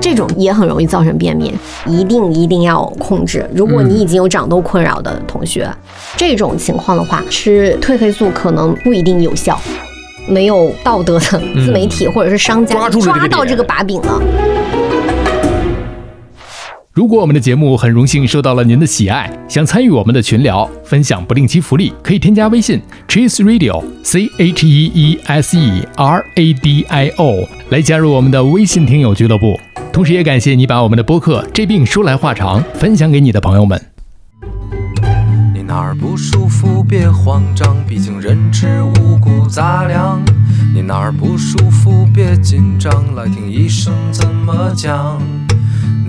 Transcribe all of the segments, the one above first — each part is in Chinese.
这种也很容易造成便秘，一定一定要控制。如果你已经有长痘困扰的同学，这种情况的话，吃褪黑素可能不一定有效。没有道德的自媒体或者是商家抓到这个把柄了。如果我们的节目很荣幸受到了您的喜爱，想参与我们的群聊，分享不定期福利，可以添加微信 Cheese Radio C H E E S E R A D I O 来加入我们的微信听友俱乐部。同时，也感谢你把我们的播客《这病说来话长》分享给你的朋友们。你哪儿不舒服别慌张，毕竟人吃五谷杂粮。你哪儿不舒服别紧张，来听医生怎么讲。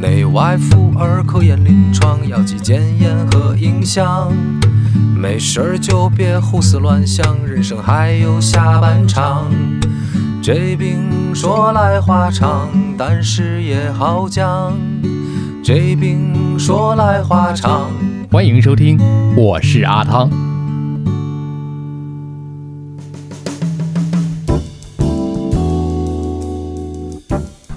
内外妇儿科研临床，药剂检验和影像。没事儿就别胡思乱想，人生还有下半场。这病说来话长，但是也好讲。这病说来话长。欢迎收听，我是阿汤。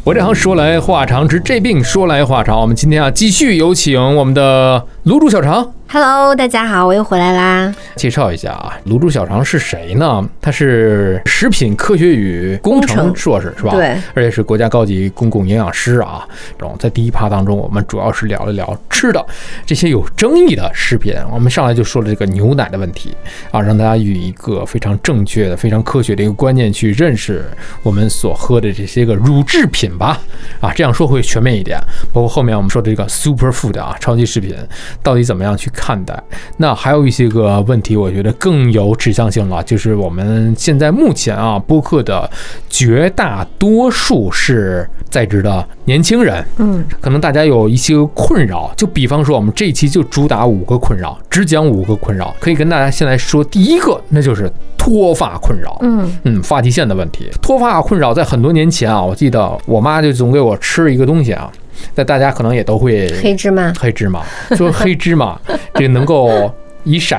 我这行说来话长，之这病说来话长。我们今天啊，继续有请我们的卤煮小肠 Hello，大家好，我又回来啦。介绍一下啊，卤煮小肠是谁呢？他是食品科学与工程工程硕士，是吧？对，而且是国家高级公共营养师啊。然后在第一趴当中，我们主要是聊一聊吃的这些有争议的食品。我们上来就说了这个牛奶的问题啊，让大家以一个非常正确的、非常科学的一个观念去认识我们所喝的这些个乳制品吧。啊，这样说会全面一点。包括后面我们说的这个 super food 啊，超级食品到底怎么样去看待？那还有一些个问题，我觉得更有指向性了，就是我们现在目前啊，播客的绝大多数是在职的年轻人，嗯，可能大家有一些困扰，就比方说我们这一期就主打五个困扰，只讲五个困扰，可以跟大家现在说第一个，那就是脱发困扰，嗯嗯，发际线的问题。脱发困扰在很多年前啊，我记得我妈就总给我吃一个东西啊，那大家可能也都会黑芝麻，黑芝麻，说黑芝麻这个能够以色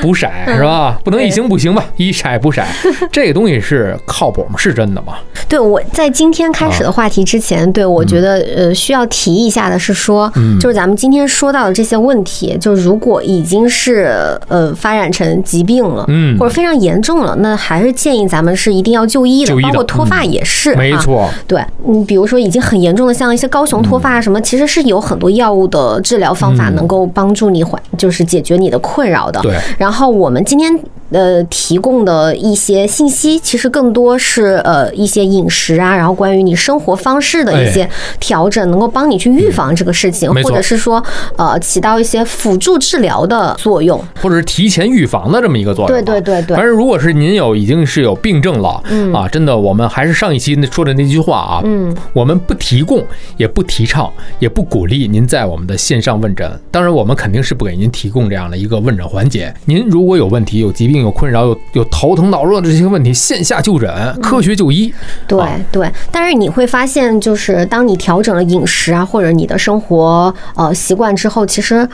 补色是吧？不能以形补形吧？以色补色，这个东西是靠谱吗？是真的吗？对我在今天开始的话题之前，对我觉得呃需要提一下的是说，嗯。就是咱们今天说到的这些问题，就如果已经是呃发展成疾病了，嗯。或者非常严重了，那还是建议咱们是一定要就医的，医的。包括脱发也是，啊。没错，对，你，比如说已经很严重的，像一些高雄脱发啊什么，其实是有很多药物的治疗方法嗯。能够帮助你缓，就是解决你的困扰的。对。然后我们今天呃提供的一些信息，其实更多是呃一些饮食啊，然后关于你生活方式的一些调整，能够帮你去预防这个事情，或者是说呃起到一些辅助治疗的作用。或者是提前预防的这么一个作用、对对对对反正如果是您有已经是有病症了，嗯啊，真的，我们还是上一期那说的那句话啊，嗯，我们不提供，也不提倡，也不鼓励您在我们的线上问诊。当然，我们肯定是不给您提供这样的一个问诊环节。您如果有问题、有疾病、有困扰、有有头疼脑热的这些问题，线下就诊，科学就医。对啊对，但是你会发现，就是当你调整了饮食啊，或者你的生活呃习惯之后，其实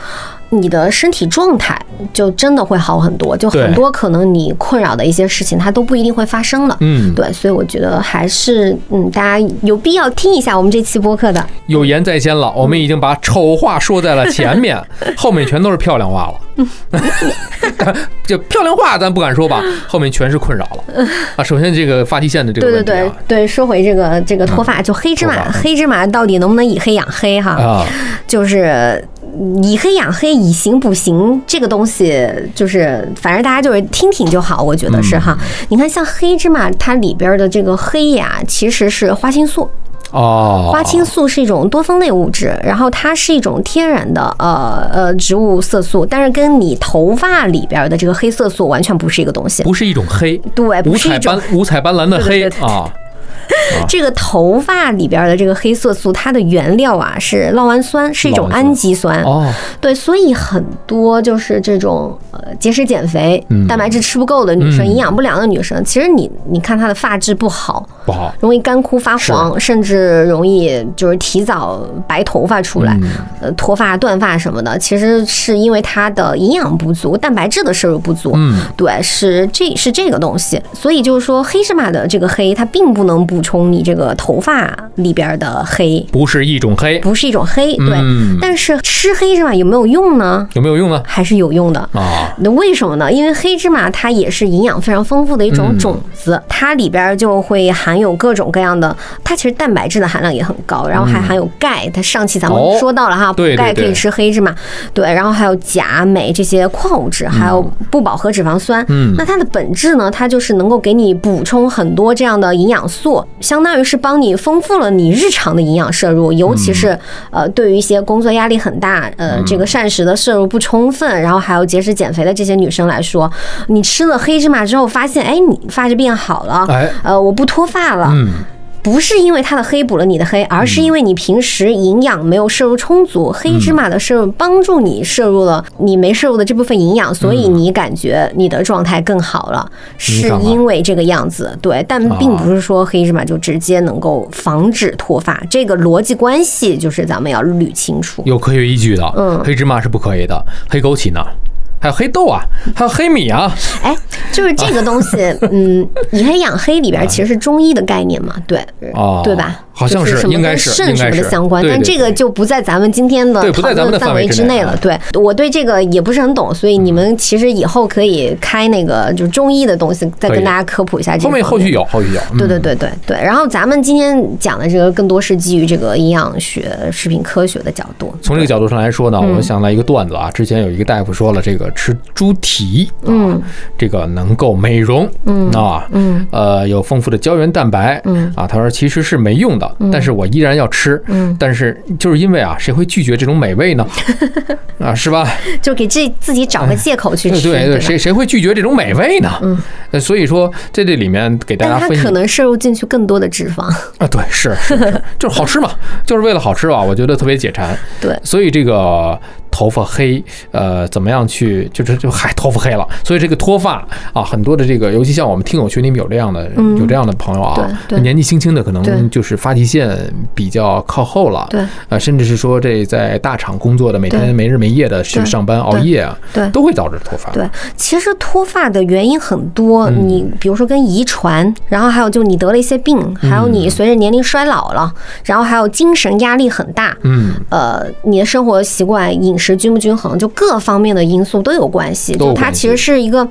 你的身体状态就真的会好很多。就很多可能你困扰的一些事情，它都不一定会发生了。嗯，对，所以我觉得还是嗯，大家有必要听一下我们这期播客的。有言在先了，我们已经把丑话说在了前面，后面全都是漂亮话了。这漂亮话咱不敢说吧，后面全是困扰了啊。首先这个发际线的这个对对对对，说回这个这个脱发，就黑芝麻，黑芝麻到底能不能以黑养黑哈？啊，就是以黑养黑，以形补形，这个东西就是反正大家就是听听就好，我觉得是哈。你看像黑芝麻，它里边的这个黑呀，其实是花青素。哦，花青素是一种多酚类物质，然后它是一种天然的呃呃植物色素，但是跟你头发里边的这个黑色素完全不是一个东西。不是一种黑，对，不是一种五彩斑斓的黑啊，这个头发里边的这个黑色素，它的原料啊是酪氨酸，是一种氨基酸。哦，对，所以很多就是这种呃节食减肥、嗯。蛋白质吃不够的女生、嗯。营养不良的女生，其实你你看她的发质不好，不好，容易干枯发黄，甚至容易就是提早白头发出来，嗯。呃脱发、断发什么的，其实是因为她的营养不足，蛋白质的摄入不足。嗯，对，是这是这个东西，所以就是说黑芝麻的这个黑，它并不能补补充你这个头发里边的黑，不是一种黑，不是一种黑，对。嗯但是吃黑芝麻有没有用呢？有没有用呢？还是有用的。啊，那为什么呢？因为黑芝麻它也是营养非常丰富的一种嗯种子，它里边就会含有各种各样的，它其实蛋白质的含量也很高，然后还含有钙。它上期咱们说到了哈，补钙可以吃黑芝麻，对，然后还有钾、镁这些矿物质，还有不饱和脂肪酸。嗯那它的本质呢，它就是能够给你补充很多这样的营养素，相当于是帮你丰富了你日常的营养摄入，尤其是呃对于一些工作压力很大，呃这个膳食的摄入不充分，然后还有节食减肥的这些女生来说，你吃了黑芝麻之后，发现哎你发质变好了，哎，呃我不脱发了，嗯，不是因为它的黑补了你的黑，而是因为你平时营养没有摄入充足，黑芝麻的摄入帮助你摄入了你没摄入的这部分营养，所以你感觉你的状态更好了，是因为这个样子。对，但并不是说黑芝麻就直接能够防止脱发，这个逻辑关系就是咱们要捋清楚。有科学依据的。嗯黑芝麻是不可以的，黑枸杞呢？还有黑豆啊，还有黑米啊，哎，就是这个东西，嗯，以黑养黑里边其实是中医的概念嘛，对，哦对吧？好像就是什么应该是跟肾什么的相关，但这个就不在咱们今天的讨对不在咱们的论范围之内了啊。对我对这个也不是很懂，所以你们其实以后可以开那个就是中医的东西，再跟大家科普一下这后个后面。后续有，后续有。嗯。对对对对对，然后咱们今天讲的这个更多是基于这个营养学、食品科学的角度。从这个角度上来说呢，嗯。我想到一个段子啊，之前有一个大夫说了，这个吃猪蹄，啊嗯，这个能够美容，嗯啊，嗯。呃，有丰富的胶原蛋白，嗯。啊，他说其实是没用的，但是我依然要吃，嗯但是就是因为啊，谁会拒绝这种美味呢？啊，是吧？就给自自己找个借口去吃，对对谁谁会拒绝这种美味呢？嗯，所以说在这里面给大家分析可能摄入进去更多的脂肪。啊，对，是是是，就是好吃嘛，就是为了好吃吧，我觉得特别解馋。对所以这个头发黑，呃，怎么样去，就是就嗨，头发黑了，所以这个脱发啊，很多的这个，尤其像我们听友群里面有这样的、嗯。有这样的朋友啊，年纪轻轻的可能就是发际线比较靠后了，对。呃，甚至是说这在大厂工作的，每天没日没夜的去上班熬夜啊，对。都会导致脱发。对，其实脱发的原因很多，嗯。你比如说跟遗传，然后还有就你得了一些病，还有你随着年龄衰老了，然后还有精神压力很大，嗯，呃，你的生活习惯、饮食均不均衡，就各方面的因素都有关系。就它其实是一个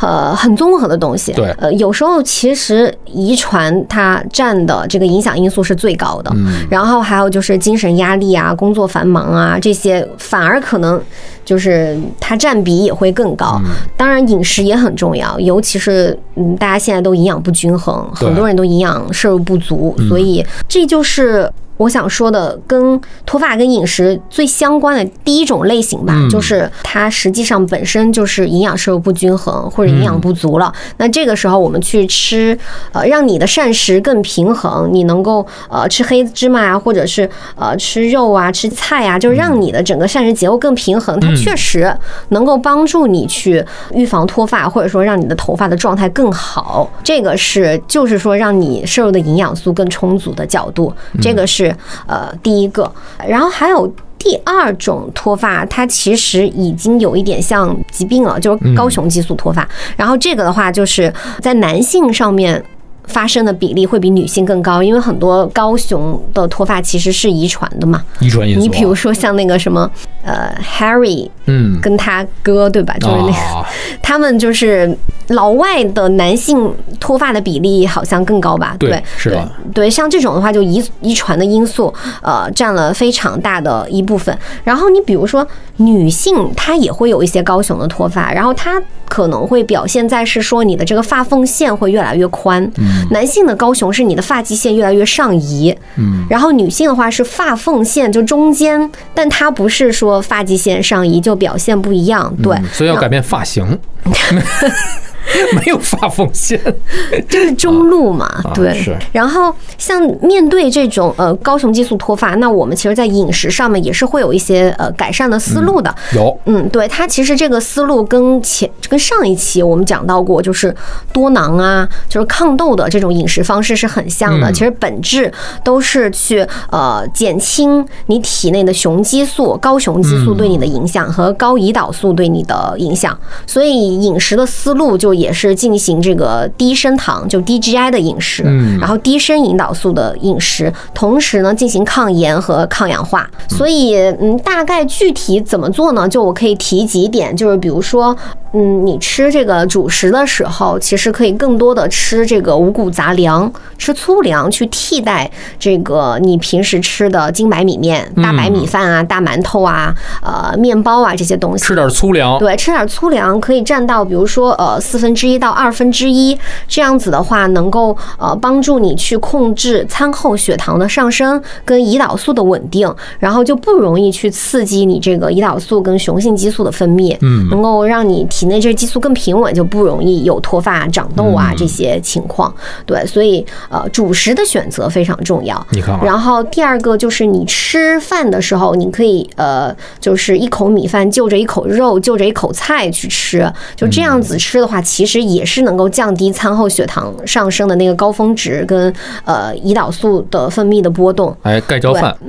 呃很综合的东西。对呃，有时候其实遗传它占的这个影响因素是最高的，嗯然后还有就是精神压力啊、工作繁忙啊这些，反而可能就是它占比也会更高。嗯当然，饮食也很重要，尤其是嗯，大家现在都营养不均衡，很多人都营养摄入不足，所以这就是。我想说的跟脱发跟饮食最相关的第一种类型吧，嗯就是它实际上本身就是营养摄入不均衡或者营养不足了。那这个时候我们去吃，呃，让你的膳食更平衡，你能够呃吃黑芝麻啊，或者是呃吃肉啊、吃菜啊，就是让你的整个膳食结构更平衡。它确实能够帮助你去预防脱发，或者说让你的头发的状态更好。这个是就是说让你摄入的营养素更充足的角度，这个是呃第一个，然后还有。第二种脱发，它其实已经有一点像疾病了，就是高雄激素脱发。然后这个的话，就是在男性上面发生的比例会比女性更高，因为很多高雄的脱发其实是遗传的嘛。遗传因素啊。你比如说像那个什么，呃，Harry 嗯，跟他哥对吧？就是那个啊，他们就是老外的男性脱发的比例好像更高吧？对是的对对，像这种的话，就遗遗传的因素，呃，占了非常大的一部分。然后你比如说女性，她也会有一些高雄的脱发，然后她可能会表现在是说你的这个发缝线会越来越宽。男性的高雄是你的发际线越来越上移，嗯，然后女性的话是发缝线就中间，但它不是说发际线上移就表现不一样，对，嗯所以要改变发型。没有发缝线，就是中路嘛，对。啊是然后像面对这种呃高雄激素脱发，那我们其实在饮食上面也是会有一些呃改善的思路的。有嗯，对，它其实这个思路跟前跟上一期我们讲到过，就是多囊啊，就是抗痘的这种饮食方式是很像的。嗯其实本质都是去呃减轻你体内的雄激素、高雄激素对你的影响和高胰岛素对你的影响。所以饮食的思路就也是进行这个低升糖，就低 GI 的饮食，嗯然后低升胰岛素的饮食，同时呢进行抗炎和抗氧化。所以，嗯，大概具体怎么做呢？就我可以提几点，就是比如说，嗯，你吃这个主食的时候，其实可以更多的吃这个五谷杂粮，吃粗粮去替代这个你平时吃的精白米面、大白米饭啊、大馒头啊、呃面包啊这些东西。吃点粗粮，对，吃点粗粮可以占到，比如说呃四分之一到二分之一，这样子的话，能够呃帮助你去控制餐后血糖的上升跟胰岛素的稳定，然后就不容易去刺激你这个胰岛素跟雄性激素的分泌，嗯能够让你体内这激素更平稳，就不容易有脱发、长痘啊嗯这些情况。对，所以呃主食的选择非常重要。你看看，然后第二个就是你吃饭的时候，你可以呃，就是一口米饭就着一口肉，就着一口菜去吃，就这样子吃的话，其实也是能够降低餐后血糖上升的那个高峰值跟呃胰岛素的分泌的波动。哎，盖浇饭，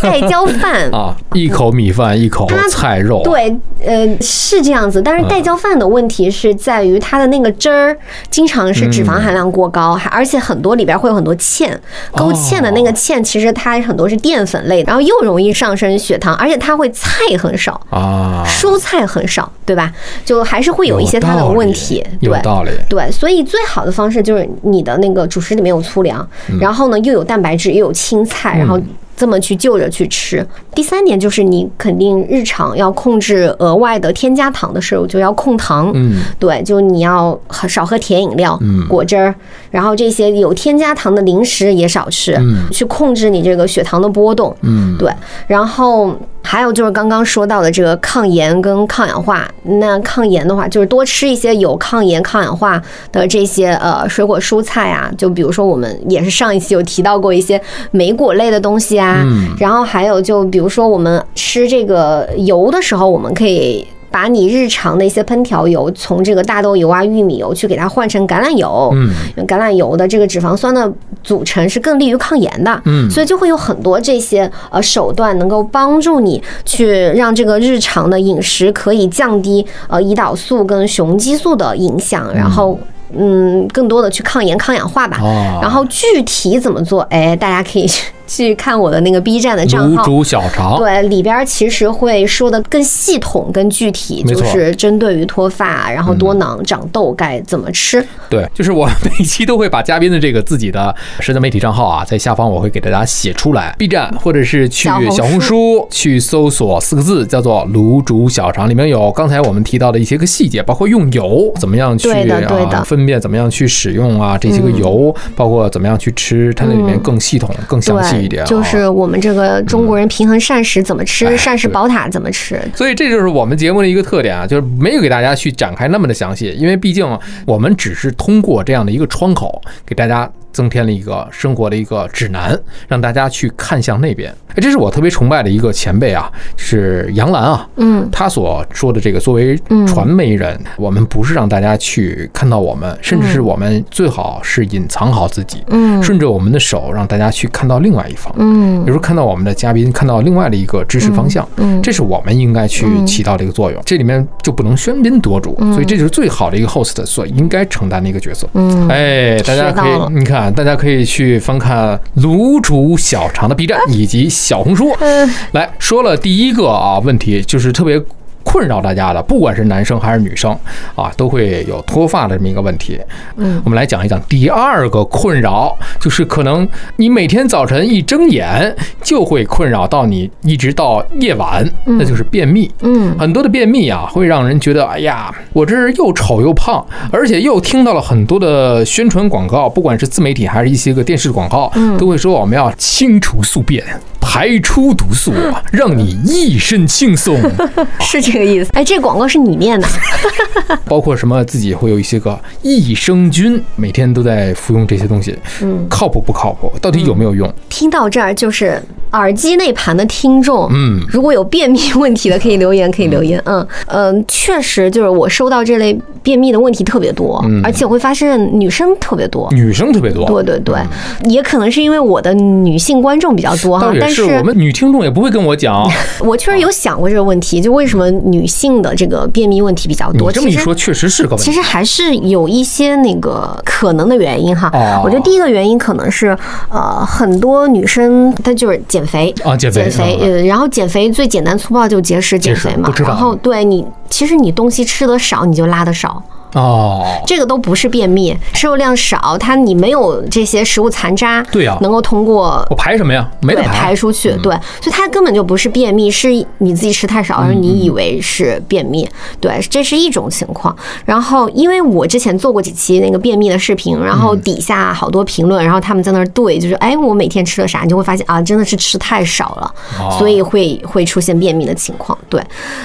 盖浇 饭啊，一口米饭，一口它菜肉，对，呃，是这样子，但是嗯盖浇饭的问题是在于它的那个汁儿经常是脂肪含量过高，还而且很多里边会有很多芡，勾芡的那个芡其实它很多是淀粉类的，然后又容易上升血糖，而且它会菜很少。啊，蔬菜很少，对吧？就还是会有一些它的问题，对。有道理，对，所以最好的方式就是你的那个主食里面有粗粮，嗯然后呢又有蛋白质，又有青菜，然后这么去就着去吃。第三点就是你肯定日常要控制额外的添加糖的时候就要控糖，嗯，对，就你要喝少喝甜饮料、嗯果汁儿，然后这些有添加糖的零食也少吃，嗯去控制你这个血糖的波动。嗯，对，然后还有就是刚刚说到的这个抗炎跟抗氧化。那抗炎的话，就是多吃一些有抗炎、抗氧化的这些呃水果蔬菜啊，就比如说我们也是上一期有提到过一些莓果类的东西啊，嗯然后还有就比如说我们吃这个油的时候，我们可以。把你日常的一些烹调油，从这个大豆油啊、玉米油去给它换成橄榄油，嗯因为橄榄油的这个脂肪酸的组成是更利于抗炎的，嗯所以就会有很多这些呃手段能够帮助你去让这个日常的饮食可以降低呃胰岛素跟雄激素的影响，然后嗯更多的去抗炎抗氧化吧。哦，然后具体怎么做，哎，大家可以去去看我的那个 B 站的账号。卤煮小肠，对，里边其实会说的更系统、更具体，就是针对于脱发，然后多囊、长痘该怎么吃。对，就是我每期都会把嘉宾的这个自己的社交媒体账号啊，在下方我会给大家写出来，B 站或者是去小红书去搜索四个字，叫做“卤煮小肠”，里面有刚才我们提到的一些个细节，包括用油怎么样去啊分辨怎么样去使用啊，这些个油，包括怎么样去吃，它那里面更系统、更详细一点、啊。就是我们这个中国人平衡膳食怎么吃，哎膳食宝塔怎么吃。所以这就是我们节目的一个特点啊，就是没有给大家去展开那么的详细，因为毕竟我们只是通过这样的一个窗口，给大家增添了一个生活的一个指南，让大家去看向那边。哎，这是我特别崇拜的一个前辈啊，是杨澜啊，嗯，他所说的这个，作为传媒人，我们不是让大家去看到我们，甚至是我们最好是隐藏好自己，嗯。顺着我们的手让大家去看到另外一方。嗯。比如说看到我们的嘉宾，看到另外的一个知识方向，嗯。这是我们应该去起到的一个作用。这里面就不能喧宾夺主，所以这就是最好的一个 host 所应该承担的一个角色。嗯，哎，大家可以，你看，大家可以去翻看卤煮小肠的 B 站以及小红书。嗯来说了第一个啊问题，就是特别。困扰大家的，不管是男生还是女生啊，都会有脱发的这么一个问题。嗯，我们来讲一讲第二个困扰，就是可能你每天早晨一睁眼就会困扰到你，一直到夜晚，那就是便秘。嗯很多的便秘啊，会让人觉得，哎呀，我这是又丑又胖，而且又听到了很多的宣传广告，不管是自媒体还是一些个电视广告，都会说我们要清除宿便。排出毒素，让你一身轻松。是这个意思。哎，这广告是你念的？包括什么自己会有一些个益生菌，每天都在服用这些东西，嗯，靠谱不靠谱？到底有没有用？听到这儿，就是耳机内盘的听众，嗯如果有便秘问题的，可以留言，可以留言。嗯嗯，确实就是我收到这类便秘的问题特别多，嗯而且我会发现女生特别多。女生特别多，对对对，也可能是因为我的女性观众比较多哈，但是我们女听众也不会跟我讲。我确实有想过这个问题，就为什么女性的这个便秘问题比较多？这么一说，确实是个问题。其实还是有一些那个可能的原因哈。哦我觉得第一个原因可能是呃，很多女生她就是减肥啊减肥嗯呃，然后减肥最简单粗暴就节食减肥嘛然后对你，其实你东西吃的少，你就拉的少。哦，这个都不是便秘，摄入量少，它你没有这些食物残渣，对呀。能够通过我排什么呀？没得排。排出去，对，所以它根本就不是便秘，是你自己吃太少，而你以为是便秘，对，这是一种情况。然后，因为我之前做过几期那个便秘的视频，然后底下好多评论，然后他们在那儿对，就是哎，我每天吃了啥，你就会发现啊，真的是吃太少了，所以会会出现便秘的情况。对，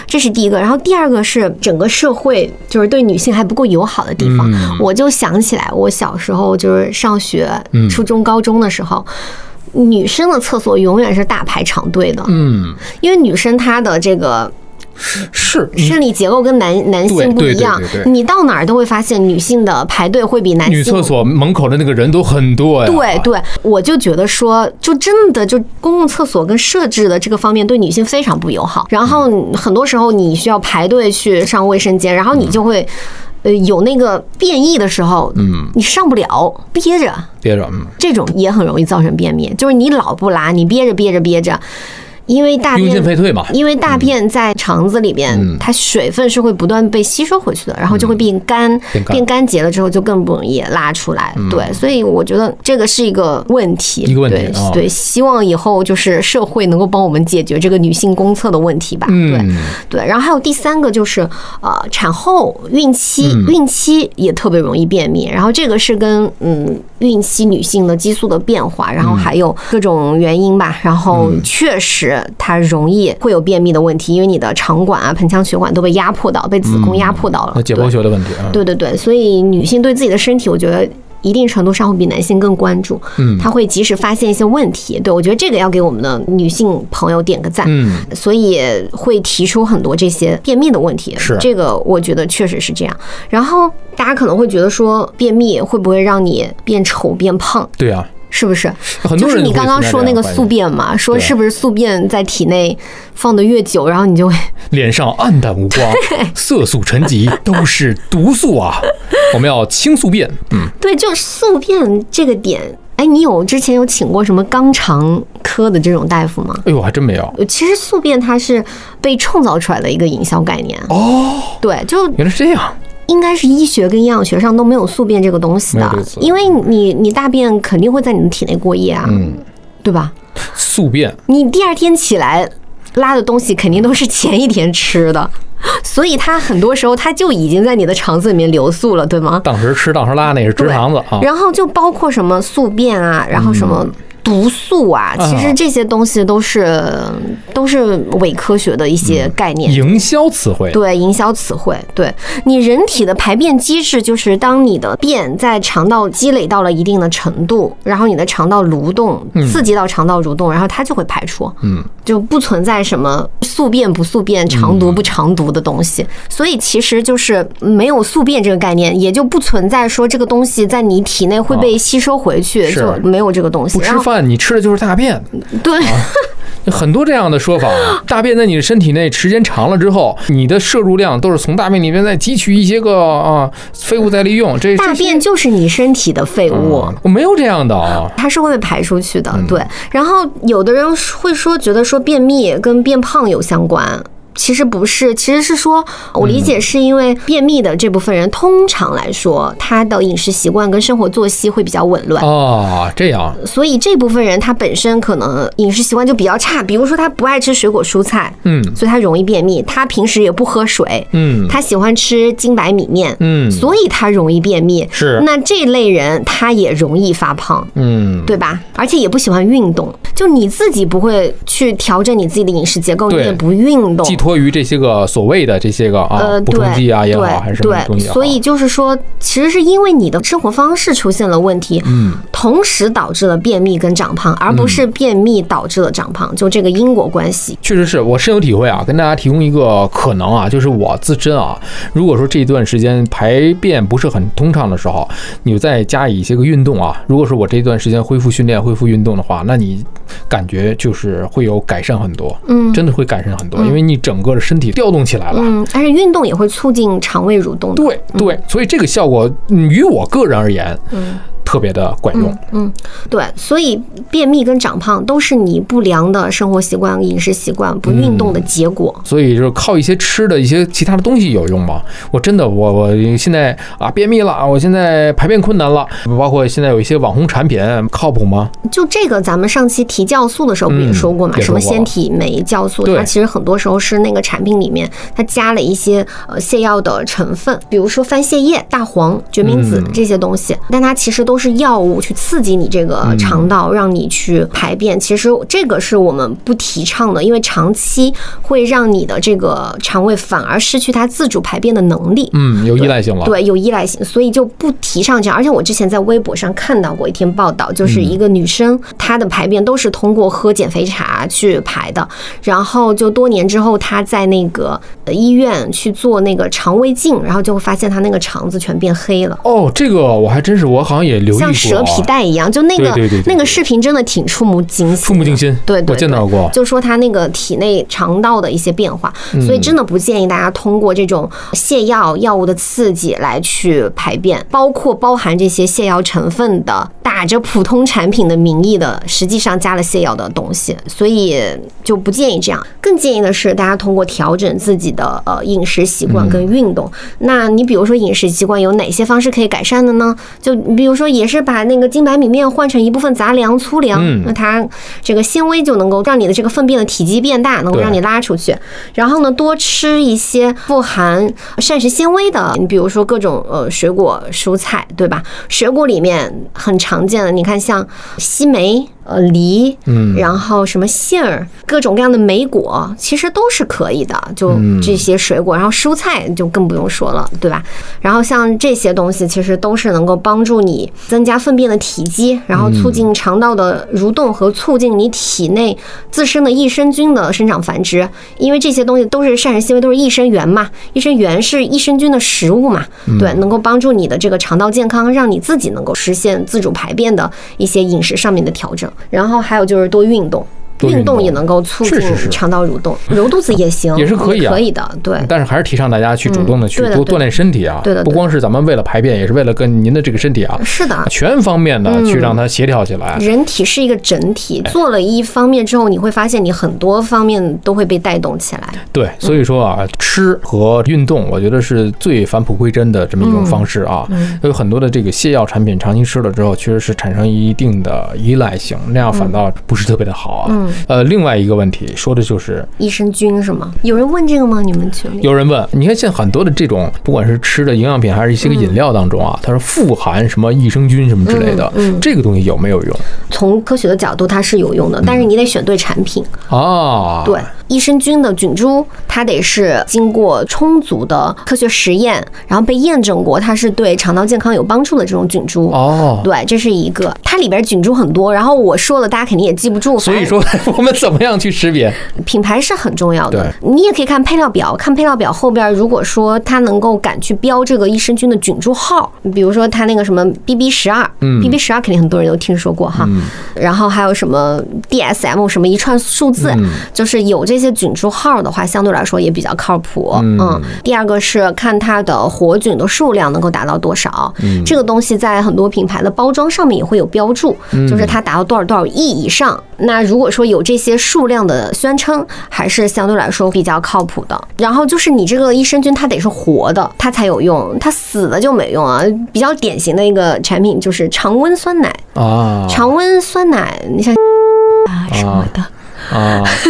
这是第一个。然后第二个是整个社会就是对女性还不够友好的地方，我就想起来我小时候就是上学，初中、高中的时候。女生的厕所永远是大排长队的，嗯，因为女生她的这个是你生理结构跟男男性不一样。你到哪儿都会发现女性的排队会比男性女厕所门口的那个人都很多呀。对对，我就觉得说，就真的就公共厕所跟设置的这个方面对女性非常不友好。然后很多时候你需要排队去上卫生间，然后你就会。呃，有那个便意的时候，嗯，你上不了，憋着，憋着，嗯，这种也很容易造成便秘。就是你老不拉，你憋着憋着憋着，因为大用便进废退嘛。因为大便在肠子里边，嗯。它水分是会不断被吸收回去的，然后就会变干，变干。结了之后就更不容易拉出来。对，所以我觉得这个是一个问题，一个问题对希望以后就是社会能够帮我们解决这个女性公厕的问题吧。对嗯，对，然后还有第三个就是呃，产后、孕期，嗯。孕期也特别容易便秘，然后这个是跟嗯孕期女性的激素的变化，然后嗯。还有各种原因吧，然后确实它容易会有便秘的问题，因为你的肠管啊、盆腔血管都被压迫到，被子宫压迫到了。那解剖学的问题啊。对对对，所以女性对自己的身体，我觉得。一定程度上会比男性更关注，嗯她会及时发现一些问题。对我觉得这个要给我们的女性朋友点个赞。嗯，所以会提出很多这些便秘的问题。是这个，我觉得确实是这样。然后大家可能会觉得说，便秘会不会让你变丑变胖？对啊，是不是？很多人就是你刚刚说那个宿便嘛，说是不是宿便在体内放的越久，然后你就会 脸上暗淡无光，色素沉积，都是毒素啊！我们要清宿便。嗯，对，就宿便这个点。哎，你有之前有请过什么肛肠科的这种大夫吗？哎呦，还真没有。呃其实宿便它是被创造出来的一个营销概念。哦，对，就原来是这样。应该是医学跟营养学上都没有宿便这个东西的。因为你你大便肯定会在你的体内过夜啊，嗯，对吧？宿便。你第二天起来拉的东西肯定都是前一天吃的，所以它很多时候它就已经在你的肠子里面流宿了，对吗？当时吃当时拉，那是直肠子啊。然后就包括什么宿便啊，然后什么毒素啊，啊其实这些东西都是都是伪科学的一些概念。营销词汇。对，营销词汇。对你人体的排便机制，就是当你的便在肠道积累到了一定的程度，然后你的肠道蠕动，刺激到肠道蠕动，然后它就会排出。嗯，就不存在什么宿便不宿便、肠毒不肠毒的东西。所以其实就是没有宿便这个概念，也就不存在说这个东西在你体内会被吸收回去，是就没有这个东西。然后不吃饭，你吃的就是大便，对。很多这样的说法啊。大便在你的身体内时间长了之后，你的摄入量都是从大便里面再汲取一些个啊废物再利用。这大便就是你身体的废物。嗯我没有这样的啊。它是会被排出去的，嗯对。然后有的人会说，觉得说便秘跟变胖有相关。其实不是，其实是说，我理解是因为便秘的这部分人，通常来说，他的饮食习惯跟生活作息会比较紊乱，哦，这样，所以这部分人他本身可能饮食习惯就比较差，比如说他不爱吃水果蔬菜，嗯所以他容易便秘。他平时也不喝水，嗯他喜欢吃精白米面，嗯所以他容易便秘。是那这类人他也容易发胖。嗯，对吧？而且也不喜欢运动，就你自己不会去调整你自己的饮食结构，你也不运动，寄托于这些个所谓的这些个啊呃，补充对剂啊也好，还是什么东西所以就是说，其实是因为你的生活方式出现了问题，嗯，同时导致了便秘跟长胖，而不是便秘导致了长胖，就这个因果关系。确实是我深有体会啊，跟大家提供一个可能啊，就是我自身啊，如果说这一段时间排便不是很通畅的时候，你再加以一些个运动啊，如果说我这一段时间恢复训练、恢复运动的话，那你感觉就是会有改善很多，嗯。真的会改善很多，因为你整个的身体调动起来了。嗯，而且运动也会促进肠胃蠕动。对对，所以这个效果嗯于我个人而言，嗯特别的管用。嗯，对，所以便秘跟长胖都是你不良的生活习惯、饮食习惯、不运动的结果。所以就是靠一些吃的一些其他的东西有用吗？我真的我我现在啊便秘了啊，我现在排便困难了，包括现在有一些网红产品靠谱吗？就这个，咱们上期提酵素的时候不也嗯说过嘛？什么纤体酶酵素，它其实很多时候是那个产品里面它加了一些呃泻药的成分，比如说番泻叶、大黄、决明子嗯这些东西，但它其实都是药物去刺激你这个嗯肠道，让你去排便。其实这个是我们不提倡的，因为长期会让你的这个肠胃反而失去它自主排便的能力。嗯，有依赖性了。对，有依赖性，所以就不提倡这样。而且我之前在微博上看到过一篇报道，就是一个女生，她的排便都是通过喝减肥茶去排的，然后就多年之后，她在那个呃医院去做那个肠胃镜，然后就会发现她那个肠子全变黑了。哦，这个我还真是，我好像也留意过、啊，像蛇皮袋一样，就那个对对对对对那个视频真的挺触目惊心，触目惊心。对对我见到过。就说他那个体内肠道的一些变化，嗯所以真的不建议大家通过这种泻药药物的刺激来去排便，包括包含这些泻药成分的，打着普通产品的名义的，实际上加了泻药的东西，所以就不建议这样。更建议的是，大家通过调整自己的呃饮食习惯跟运动。那你比如说饮食习惯有哪些方式可以改善的呢？就你比如说也是把那个精白米面换成一部分杂粮、粗粮，嗯那它这个纤维就能够让你的这个粪便的体积变大，能够让你拉出去。然后呢，多吃一些富含膳食纤维的，你比如说各种呃水果、蔬菜，对吧？水果里面很常见的，你看像西梅。呃，梨，嗯然后什么杏儿，各种各样的莓果，其实都是可以的。就嗯这些水果，然后蔬菜就更不用说了，对吧？然后像这些东西，其实都是能够帮助你增加粪便的体积，然后促进肠道的蠕动和促进你体内自身的益生菌的生长繁殖。因为这些东西都是膳食纤维，都是益生元嘛，益生元是益生菌的食物嘛，对，能够帮助你的这个肠道健康，让你自己能够实现自主排便的一些饮食上面的调整。然后还有就是多运动。多运动也能够促进肠道蠕动，揉肚子也行，也是可以啊可以的，对。但是还是提倡大家去主动的去多锻炼身体啊，对的对不光是咱们为了排便，也是为了跟您的这个身体啊，是的，全方面的嗯去让它协调起来。人体是一个整体，做了一方面之后，你会发现你很多方面都会被带动起来。对，所以说啊，吃和运动，我觉得是最返璞归真的这么一种方式啊。嗯有很多的这个泻药产品，长期吃了之后，确实是产生一定的依赖性，那样反倒不是特别的好啊。嗯呃，另外一个问题说的就是，益生菌是吗？有人问这个吗？你们群里？有人问，你看现在很多的这种，不管是吃的营养品还是一些个饮料当中啊，它是富含什么益生菌什么之类的，嗯嗯这个东西有没有用从科学的角度，它是有用的，但是你得选对产品。啊？对，益生菌的菌株，它得是经过充足的科学实验，然后被验证过，它是对肠道健康有帮助的这种菌株。哦，对，这是一个，它里边菌株很多，然后我说了，大家肯定也记不住。所以说 我们怎么样去识别？品牌是很重要的，你也可以看配料表，看配料表后边，如果说它能够敢去标这个益生菌的菌株号，比如说它那个什么 BB 十二，嗯，BB 十二肯定很多人都听说过哈，然后还有什么 DSM 什么一串数字，嗯。就是有这些菌株号的话，相对来说也比较靠谱。嗯，第二个是看它的活菌的数量能够达到多少，嗯这个东西在很多品牌的包装上面也会有标注，嗯就是它达到多少多少亿以上。那如果说有这些数量的宣称，还是相对来说比较靠谱的。然后就是你这个益生菌，它得是活的，它才有用，它死了就没用啊。比较典型的一个产品就是常温酸奶，啊常温酸奶，你像啊什么的。啊，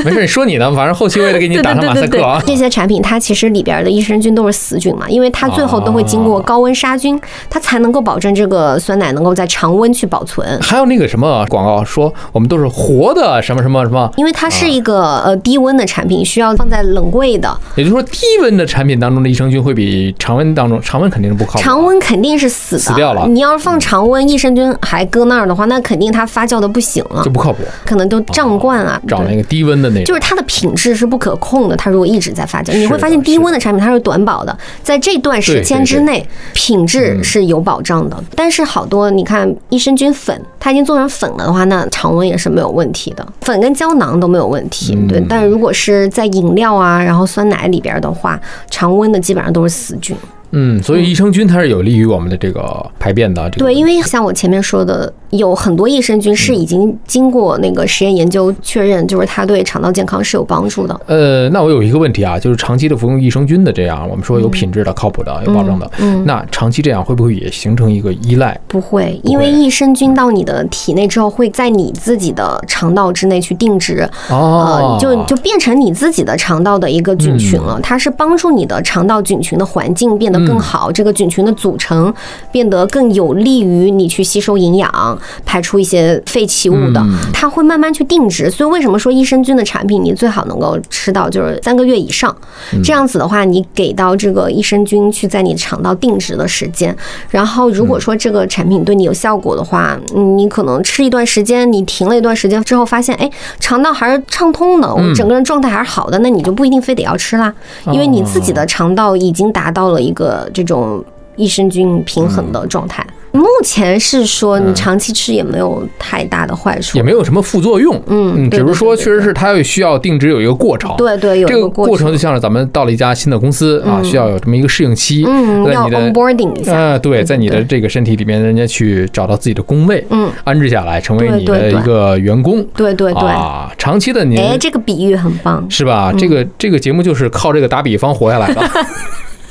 没事，你说你呢，反正后期为了给你对 打上马赛克啊。这些产品它其实里边的益生菌都是死菌嘛，因为它最后都会经过高温杀菌，它才能够保证这个酸奶能够在常温去保存。还有那个什么广告说我们都是活的什么什么什么，因为它是一个呃低温的产品，需要放在冷柜的。也就是说低温的产品当中的益生菌会比常温当中常温肯定是不靠谱。常温肯定是死的，死掉了你要是放常温，益生菌还搁那儿的话，那肯定它发酵的不行了就，不靠谱。可能都胀罐啊。胀那个低温的那种，就是它的品质是不可控的。它如果一直在发酵，你会发现低温的产品它是短保的，在这段时间之内，品质是有保障的。但是好多你看益生菌粉，它已经做成粉了的话，那常温也是没有问题的，粉跟胶囊都没有问题。嗯对，但是如果是在饮料啊，然后酸奶里边的话，常温的基本上都是死菌。嗯，所以益生菌它是有利于我们的这个排便的。这个对，因为像我前面说的，有很多益生菌是已经经过那个实验研究确认，就是它对肠道健康是有帮助的。呃，那我有一个问题啊，就是长期的服用益生菌的这样，我们说有品质的、靠谱的、有保证的，嗯那长期这样会不会也形成一个依赖？不会，不会因为益生菌到你的体内之后，会在你自己的肠道之内去定植，哦呃，，就就变成你自己的肠道的一个菌群了。它是帮助你的肠道菌群的环境变得更好，这个菌群的组成变得更有利于你去吸收营养、排出一些废弃物的。嗯它会慢慢去定植。所以为什么说益生菌的产品你最好能够吃到就是三个月以上？这样子的话，你给到这个益生菌去在你肠道定植的时间。然后如果说这个产品对你有效果的话，嗯，你可能吃一段时间，你停了一段时间之后，发现哎，肠道还是畅通的，我整个人状态还是好的，那你就不一定非得要吃啦，因为你自己的肠道已经达到了一个这种益生菌平衡的状态。目前是说你长期吃也没有太大的坏处。也，没有什么副作用，嗯对只是说确实是它有需要定植有一个过程，对对，有一这个过过程就像是咱们到了一家新的公司啊，需要有这么一个适应期，嗯，要 onboarding 一下，呃，对，在你的这个身体里面，人家去找到自己的工位，嗯，安置下来，成为你的一个员工，对对对，啊，长期的您哎，这个比喻很棒。是吧？这个这个节目就是靠这个打比方活下来的。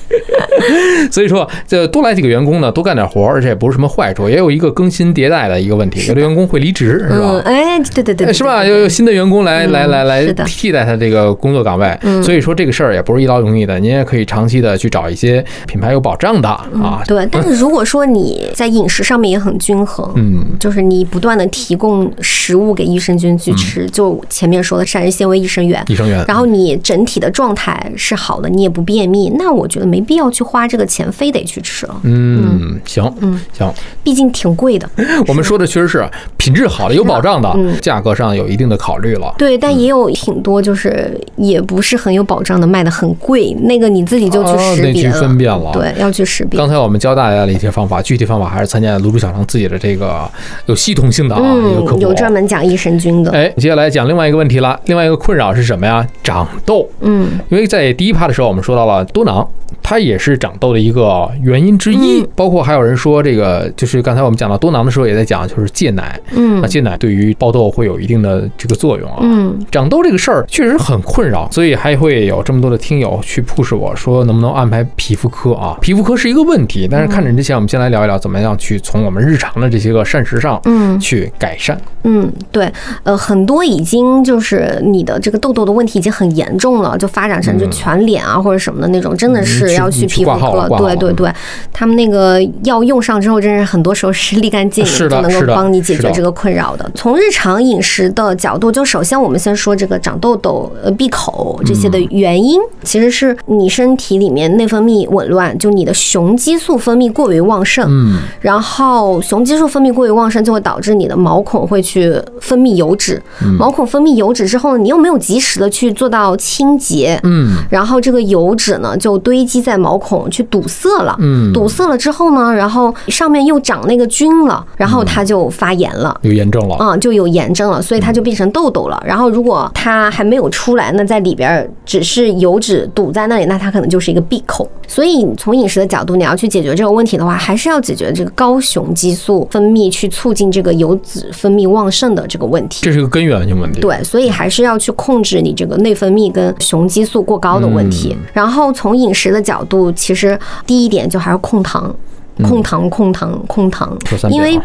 所以说，这多来几个员工呢，多干点活儿，而且也不是什么坏处，也有一个更新迭代的一个问题。有的员工会离职，是嗯，吧？哎，对对对，对是吧？对又有新的员工来来来来替代他这个工作岗位，所以说这个事儿也不是一劳永逸的，您也可以长期的去找一些品牌有保障的啊。对，但是 如果说你在饮食上面也很均衡，嗯，就是你不断的提供食物给益生菌去吃，就前面说的膳食纤维益生元，益生元，然后你整体的状态是好的，你也不便秘，那我觉得没必要去花这个钱，非得去吃了，嗯，行，嗯行，毕竟挺贵的。我们说的确实是品质好的、有保障的嗯，价格上有一定的考虑了。对，但也有挺多就是也不是很有保障的，卖的很贵，那个你自己就去识别了，分辨了对，要去识别。刚才我们教大家的一些方法，具体方法还是参加卤煮小城自己的这个有系统性的啊一个课嗯，有专门讲益生菌的。哎，接下来讲另外一个问题了。另外一个困扰是什么呀？长痘。嗯，因为在第一趴的时候，我们说到了多囊，它也是长痘的一个原因之一。嗯包括还有人说，这个就是刚才我们讲到多囊的时候，也在讲就是戒奶。嗯那戒奶对于爆痘会有一定的这个作用啊。嗯，长痘这个事儿确实很困扰，所以还会有这么多的听友去 push 我说能不能安排皮肤科啊？皮肤科是一个问题，但是看诊之前，我们先来聊一聊怎么样去从我们日常的这些个膳食上，嗯去改善。嗯，对，呃，很多已经就是你的这个痘痘的问题已经很严重了，就发展成就全脸啊或者什么的那种，真的嗯是要去皮肤科。对对对，他们那个药用上之后，真是很多时候是立竿见影，就能够帮你解决这个困扰的。从日常饮食的角度，就首先我们先说这个长痘痘、呃闭口这些的嗯原因，其实是你身体里面内分泌紊乱，就你的雄激素分泌过于旺盛。嗯，然后雄激素分泌过于旺盛，就会导致你的毛孔会去分泌油脂。嗯毛孔分泌油脂之后呢，你又没有及时的去做到清洁，嗯然后这个油脂呢就堆积在毛孔去堵塞了。嗯，堵塞了之后呢，然后上面又长那个菌了，然后它就发炎了。有炎症了。啊、就有炎症了，所以它就变成痘痘了。然后如果它还没有出来，那在里边儿只是油脂堵在那里，那它可能就是一个闭口。所以从饮食的角度，你要去解决这个问题的话，还是要解决这个高雄激素分泌，去促进这个油脂分泌旺盛的这个问题。这是个根源性问题。对，所以还是要去控制你这个内分泌跟雄激素过高的问题。然后从饮食的角角度，其实第一点就还是控糖。控糖，控糖，控糖因为啊。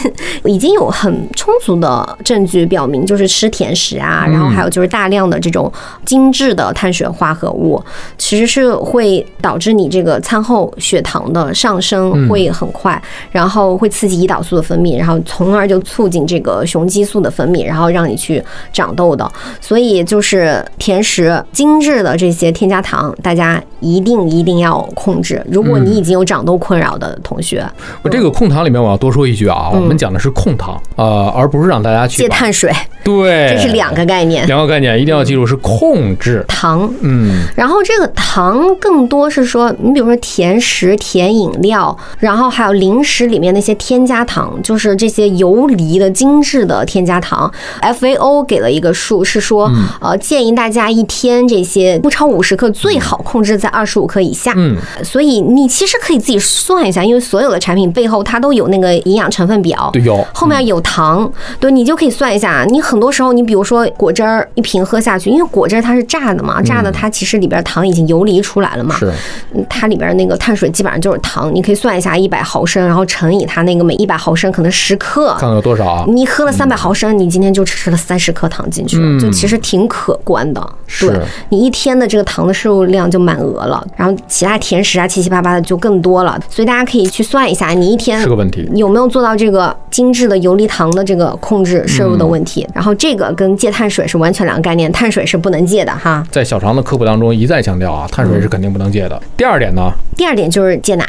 已经有很充足的证据表明，就是吃甜食啊，然后还有就是大量的这种精致的碳水化合物，其实是会导致你这个餐后血糖的上升会很快，然后会刺激胰岛素的分泌，然后从而就促进这个雄激素的分泌，然后让你去长痘的。所以就是甜食、精致的这些添加糖，大家一定一定要控制。如果你已经有长痘困扰的的同学，我这个控糖里面我要多说一句啊，我们讲的是控糖，呃，而不是让大家去戒碳水，对，这是两个概念。两个概念，一定要记住是控制。糖，嗯，然后这个糖更多是说，你比如说甜食、甜饮料，然后还有零食里面那些添加糖，就是这些游离的精致的添加糖。FAO 给了一个数，是说，呃，建议大家一天这些不超五十克，最好控制在二十五克以下。嗯，所以你其实可以自己算一下，因为所有的产品背后它都有那个营养成分表。对，有后面有糖，对你就可以算一下。你很多时候，你比如说果汁儿一瓶喝下去，因为果汁儿它是榨的嘛，榨的它其实里边糖已经游离出来了嘛，是嗯它里边那个碳水基本上就是糖。你可以算一下一百毫升，然后乘以它那个每一百毫升可能十克看。看有多少啊？你喝了三百毫升，你今天就吃了三十克糖进去了，嗯就其实挺可观的。是对你一天的这个糖的摄入量就满额了，然后其他甜食啊七七八八的就更多了。所以大家可以去算一下，你一天是个问题。有没有做到这个精致的游离糖的这个控制摄入的问嗯题？然后这个跟戒碳水是完全两个概念，碳水是不能戒的哈。在小常的科普当中一再强调啊，碳水是肯定不能戒的。第二点呢，第二点就是戒奶，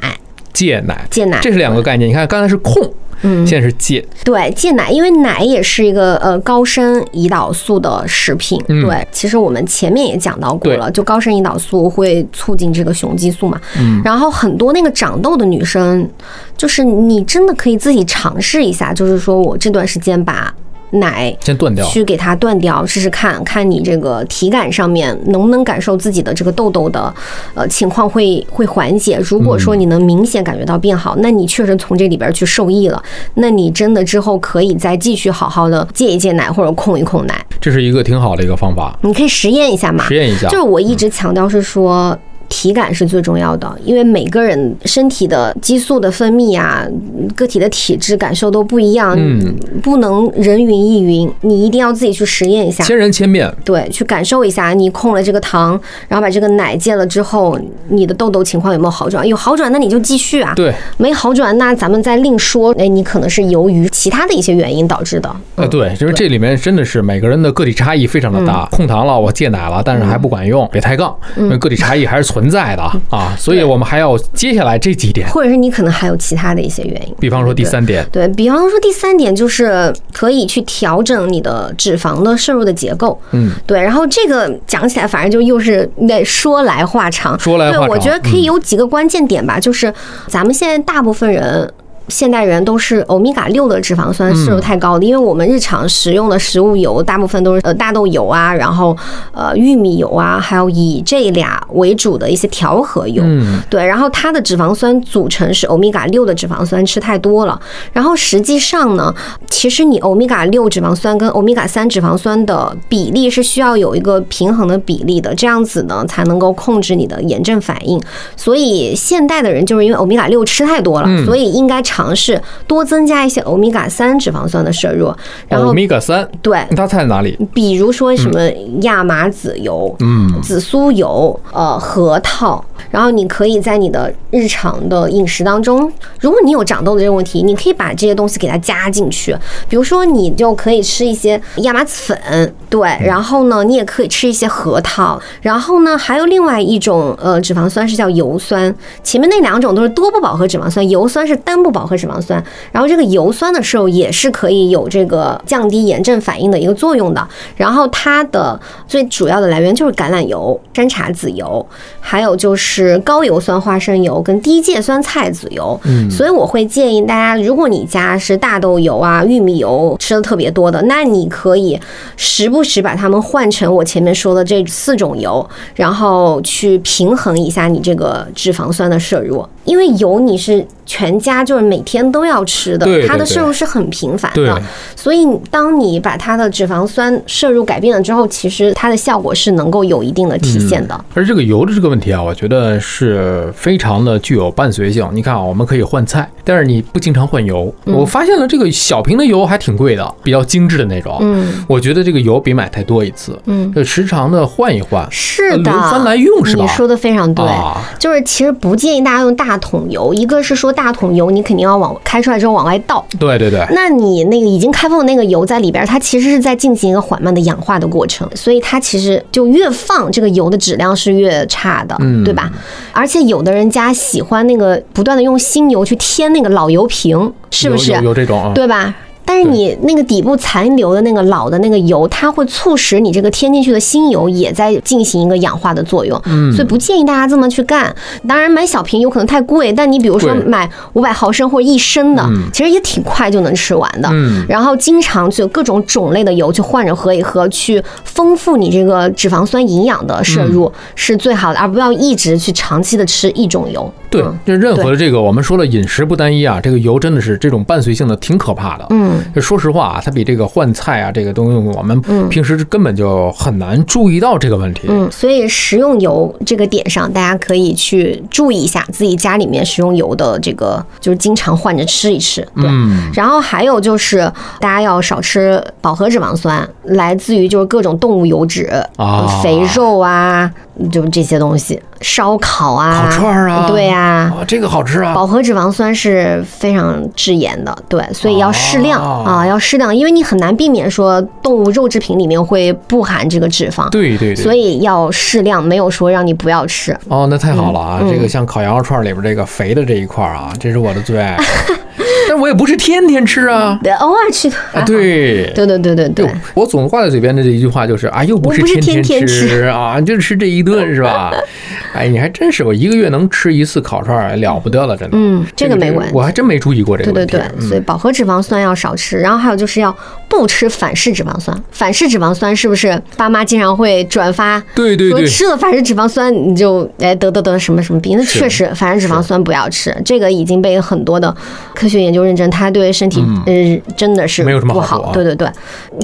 戒奶，戒奶这是两个概念。你看刚才是控，嗯现在是戒，对，戒奶，因为奶也是一个呃高升胰岛素的食品。嗯对，其实我们前面也讲到过了，就高升胰岛素会促进这个雄激素嘛。嗯然后很多那个长痘的女生，就是你真的可以自己尝试一下，就是说我这段时间把奶先断掉。去给它断掉，试试看看你这个体感上面能不能感受自己的这个痘痘的呃情况会会缓解。如果说你能明显感觉到变好，那你确实从这里边去受益了。那你真的之后可以再继续好好的戒一戒奶或者控一控奶，这是一个挺好的一个方法，你可以实验一下嘛。实验一下就是。我一直强调是说。体感是最重要的，因为每个人身体的激素的分泌啊，个体的体质感受都不一样，嗯，不能人云亦云，你一定要自己去实验一下。千人千面，对，去感受一下，你控了这个糖，然后把这个奶戒了之后，你的痘痘情况有没有好转？有好转，那你就继续啊。对，没好转，那咱们再另说。哎，你可能是由于其他的一些原因导致的。呃，对，就是这里面真的是每个人的个体差异非常的嗯大。控糖了，我戒奶了，但是还不管用，别抬杠，因为个体差异还是存在的啊。所以我们还要接下来这几点，或者是你可能还有其他的一些原因。比方说第三点，对比方说第三点就是可以去调整你的脂肪的摄入的结构。嗯，对，然后这个讲起来，反正就又是那说来话长。说来话长嗯对，我觉得可以有几个关键点吧，就是咱们现在大部分人。现代人都是欧米伽六的脂肪酸摄入太高的，因为我们日常食用的食物油大部分都是呃大豆油啊，然后呃玉米油啊，还有以这俩为主的一些调和油。嗯，对，然后它的脂肪酸组成是欧米伽六的脂肪酸，吃太多了。然后实际上呢，其实你欧米伽六脂肪酸跟欧米伽三脂肪酸的比例是需要有一个平衡的比例的，这样子呢才能够控制你的炎症反应。所以现代的人就是因为欧米伽六吃太多了，嗯所以应该尝试多增加一些欧米伽三脂肪酸的摄入。然后欧米伽三，对，它在哪里？比如说什么亚麻籽油，嗯，紫苏油、呃核桃，然后你可以在你的日常的饮食当中，如果你有长痘的这个问题，你可以把这些东西给它加进去。比如说，你就可以吃一些亚麻籽粉，对，然后呢，你也可以吃一些核桃，然后呢，还有另外一种呃脂肪酸是叫油酸，前面那两种都是多不饱和脂肪酸，油酸是单不饱和脂肪酸，然后这个油酸的时候也是可以有这个降低炎症反应的一个作用的。然后它的最主要的来源就是橄榄油、山茶籽油，还有就是高油酸花生油跟低芥酸菜籽油。嗯所以我会建议大家，如果你家是大豆油啊、玉米油吃的特别多的，那你可以时不时把它们换成我前面说的这四种油，然后去平衡一下你这个脂肪酸的摄入。因为油你是全家就是每天都要吃的，对对它的摄入是很频繁的。所以，当你把它的脂肪酸摄入改变了之后，其实它的效果是能够有一定的体现的。而这个油的这个问题啊，我觉得是非常的具有伴随性。你看啊，我们可以换菜，但是你不经常换油。我发现了这个小瓶的油还挺贵的，比较精致的那种。嗯我觉得这个油比买太多一次，嗯，就时常的换一换，是的，轮番来用是吧？你说的非常对。啊，就是其实不建议大家用大桶油，一个是说大桶油，你肯定要往开出来之后往外倒。对对对，那你那个已经开封的那个油在里边，它其实是在进行一个缓慢的氧化的过程，所以它其实就越放这个油的质量是越差的，嗯对吧？而且有的人家喜欢那个不断的用新油去添那个老油瓶，是不是？有有有这种啊？对吧？但是你那个底部残留的那个老的那个油，它会促使你这个添进去的新油也在进行一个氧化的作用，嗯所以不建议大家这么去干。当然买小瓶有可能太贵，但你比如说贵买五百毫升或者一升的，嗯其实也挺快就能吃完的。嗯然后经常就各种种类的油去换着喝一喝，去丰富你这个脂肪酸营养的摄入、是最好的，而不要一直去长期的吃一种油。对嗯，就任何的这个我们说了饮食不单一啊，这个油真的是这种伴随性的挺可怕的。嗯，就说实话啊，它比这个换菜啊这个东西，我们平时根本就很难注意到这个问题。嗯，所以食用油这个点上，大家可以去注意一下自己家里面食用油的这个，就是经常换着吃一吃。对。嗯，然后还有就是，大家要少吃饱和脂肪酸，来自于就是各种动物油脂、啊肥肉啊，就这些东西，烧烤啊、烤串儿啊，对呀、啊，这个好吃啊。饱和脂肪酸是非常致炎的，对，所以要适量、哦啊，要适量，因为你很难避免说动物肉制品里面会不含这个脂肪，对对对，所以要适量，没有说让你不要吃。哦，那太好了啊！嗯这个像烤羊肉串里边这个肥的这一块儿啊，这是我的最爱。但我也不是天天吃啊。对，偶尔去。啊，对。对对对对对，我总挂在嘴边的这一句话就是啊，又不是不是天天天吃吃啊，就吃这一顿是吧？哎，你还真是，我一个月能吃一次烤串儿，了不得了，真的。嗯，这个没关系我。还真没注意过这个对对问题。对对对，所以饱和脂肪酸要少吃，然后还有就是要不吃反式脂肪酸。反式脂肪酸是不是爸妈经常会转发？说对对对吃了反式脂肪酸你就哎得得得什么什么病？那确实反式脂肪酸不要吃，这个已经被很多的科学研究认证，它对身体呃真的是嗯没有什么不好。对对对，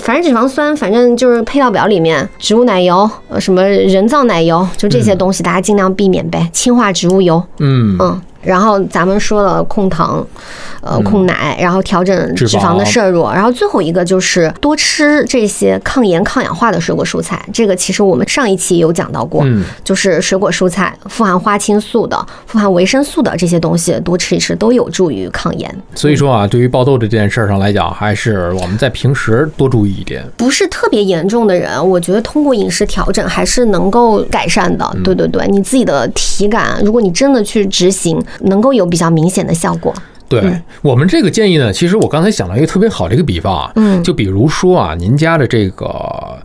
反正脂肪酸反正就是配料表里面植物奶油、呃什么人造奶油，就这些东西大家尽量避免呗。氢化植物油，嗯，嗯，然后咱们说了控糖，呃，控奶，然后调整嗯脂脂肪的摄入，然后最后一个就是多吃这些抗炎、抗氧化的水果蔬菜。这个其实我们上一期有讲到过，嗯就是水果蔬菜富含花青素的、富含维生素的这些东西，多吃一吃都有助于抗炎。所以说啊，对于爆痘这件事儿上来讲，还是我们在平时多注意一点。不是特别严重的人，我觉得通过饮食调整还是能够改善的。嗯对对对，你自己的体感，如果你真的去执行，能够有比较明显的效果。对、我们这个建议呢，其实我刚才想到一个特别好的一个比方啊，嗯。就比如说啊，您家的这个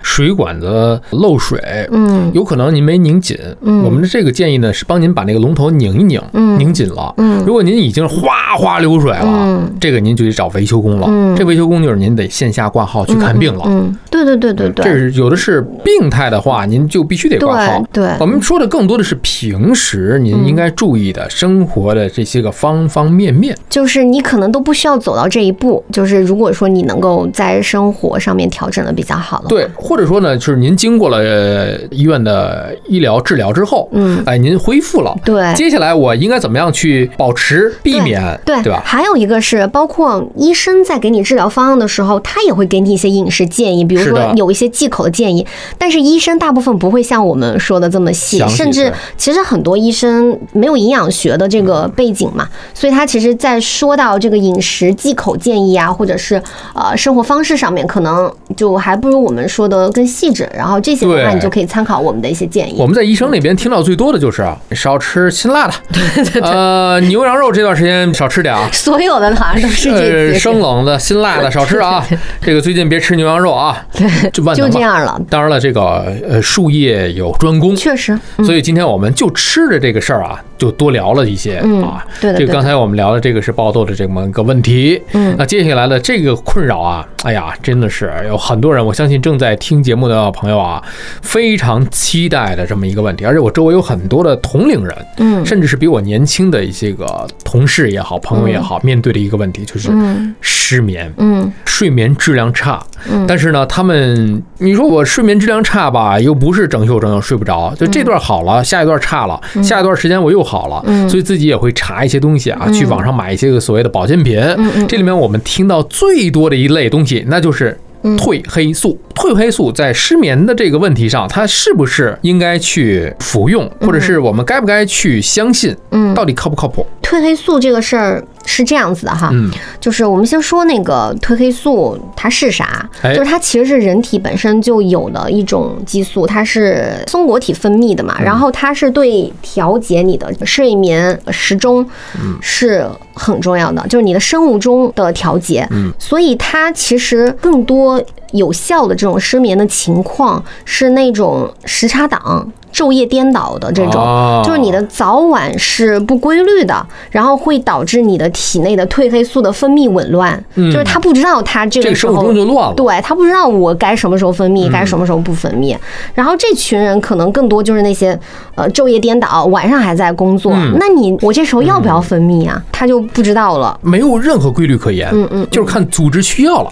水管子漏水，嗯。有可能您没拧紧，嗯。我们的这个建议呢是帮您把那个龙头拧一拧，嗯。拧紧了。嗯。如果您已经哗哗流水了，嗯。这个您就得找维修工了。嗯。这维修工就是您得线下挂号去看病了。嗯，对对对对对，这是有的是病态的话，您就必须得挂号。对对。我们说的更多的是平时您应该注意的生活的这些个方方面面。就是你可能都不需要走到这一步，就是如果说你能够在生活上面调整的比较好的，对，或者说呢，就是您经过了呃医院的医疗治疗之后，嗯哎，您恢复了，对接下来我应该怎么样去保持、避免，对对吧？还有一个是，包括医生在给你治疗方案的时候，他也会给你一些饮食建议，比如说有一些忌口的建议。但是医生大部分不会像我们说的这么细，细甚至其实很多医生没有营养学的这个背景嘛，所以他其实在说到这个饮食忌口建议啊，或者是呃生活方式上面，可能就还不如我们说的更细致。然后这些的话，你就可以参考我们的一些建议。我们在医生那边听到最多的就是啊，少吃辛辣的，对对对，呃，牛羊肉这段时间少吃点啊，所有的好像都是这呃，些，生冷的、辛辣的 少吃啊。这个最近别吃牛羊肉啊，就。这样了。当然了，这个呃术业有专攻，确实，所以今天我们就吃的这个事儿啊，就多聊了一些嗯啊。对的对的这个刚才我们聊的这个是爆痘的这么一个问题。嗯那接下来的这个困扰啊，哎呀，真的是有很多人，我相信正在听节目的朋友啊，非常期待的这么一个问题。而且我周围有很多的同龄人，嗯甚至是比我年轻的一些个同事也好、朋友也好，面对的一个问题就是嗯失眠。嗯睡眠质量差，嗯但是呢，他们你说我睡眠质量差吧，又不是整宿整宿睡不着，就这段好了，下一段差了，下一段时间我又好了，嗯所以自己也会查一些东西啊，去网上买一些个所谓的保健品。这里面我们听到最多的一类东西，那就是。嗯褪黑素，褪黑素在失眠的这个问题上，它是不是应该去服用，或者是我们该不该去相信？嗯到底靠不靠谱？褪黑素这个事儿是这样子的哈，嗯。就是我们先说那个褪黑素它是啥，哎。就是它其实是人体本身就有的一种激素，它是松果体分泌的嗯。嘛，然后它是对调节你的睡眠时钟嗯。是很重要的，就是你的生物钟的调节，嗯。所以它其实更多有效的这种失眠的情况是那种时差党。昼夜颠倒的这种，哦就是你的早晚是不规律的，然后会导致你的体内的褪黑素的分泌紊乱，嗯就是他不知道他这这个时候就乱了。对他不知道我该什么时候分泌，该什么时候不分泌。然后这群人可能更多就是那些呃昼夜颠倒，晚上还在工作。嗯那你我这时候要不要分泌啊？他就不知道了。没有任何规律可言，嗯嗯就是看组织需要了，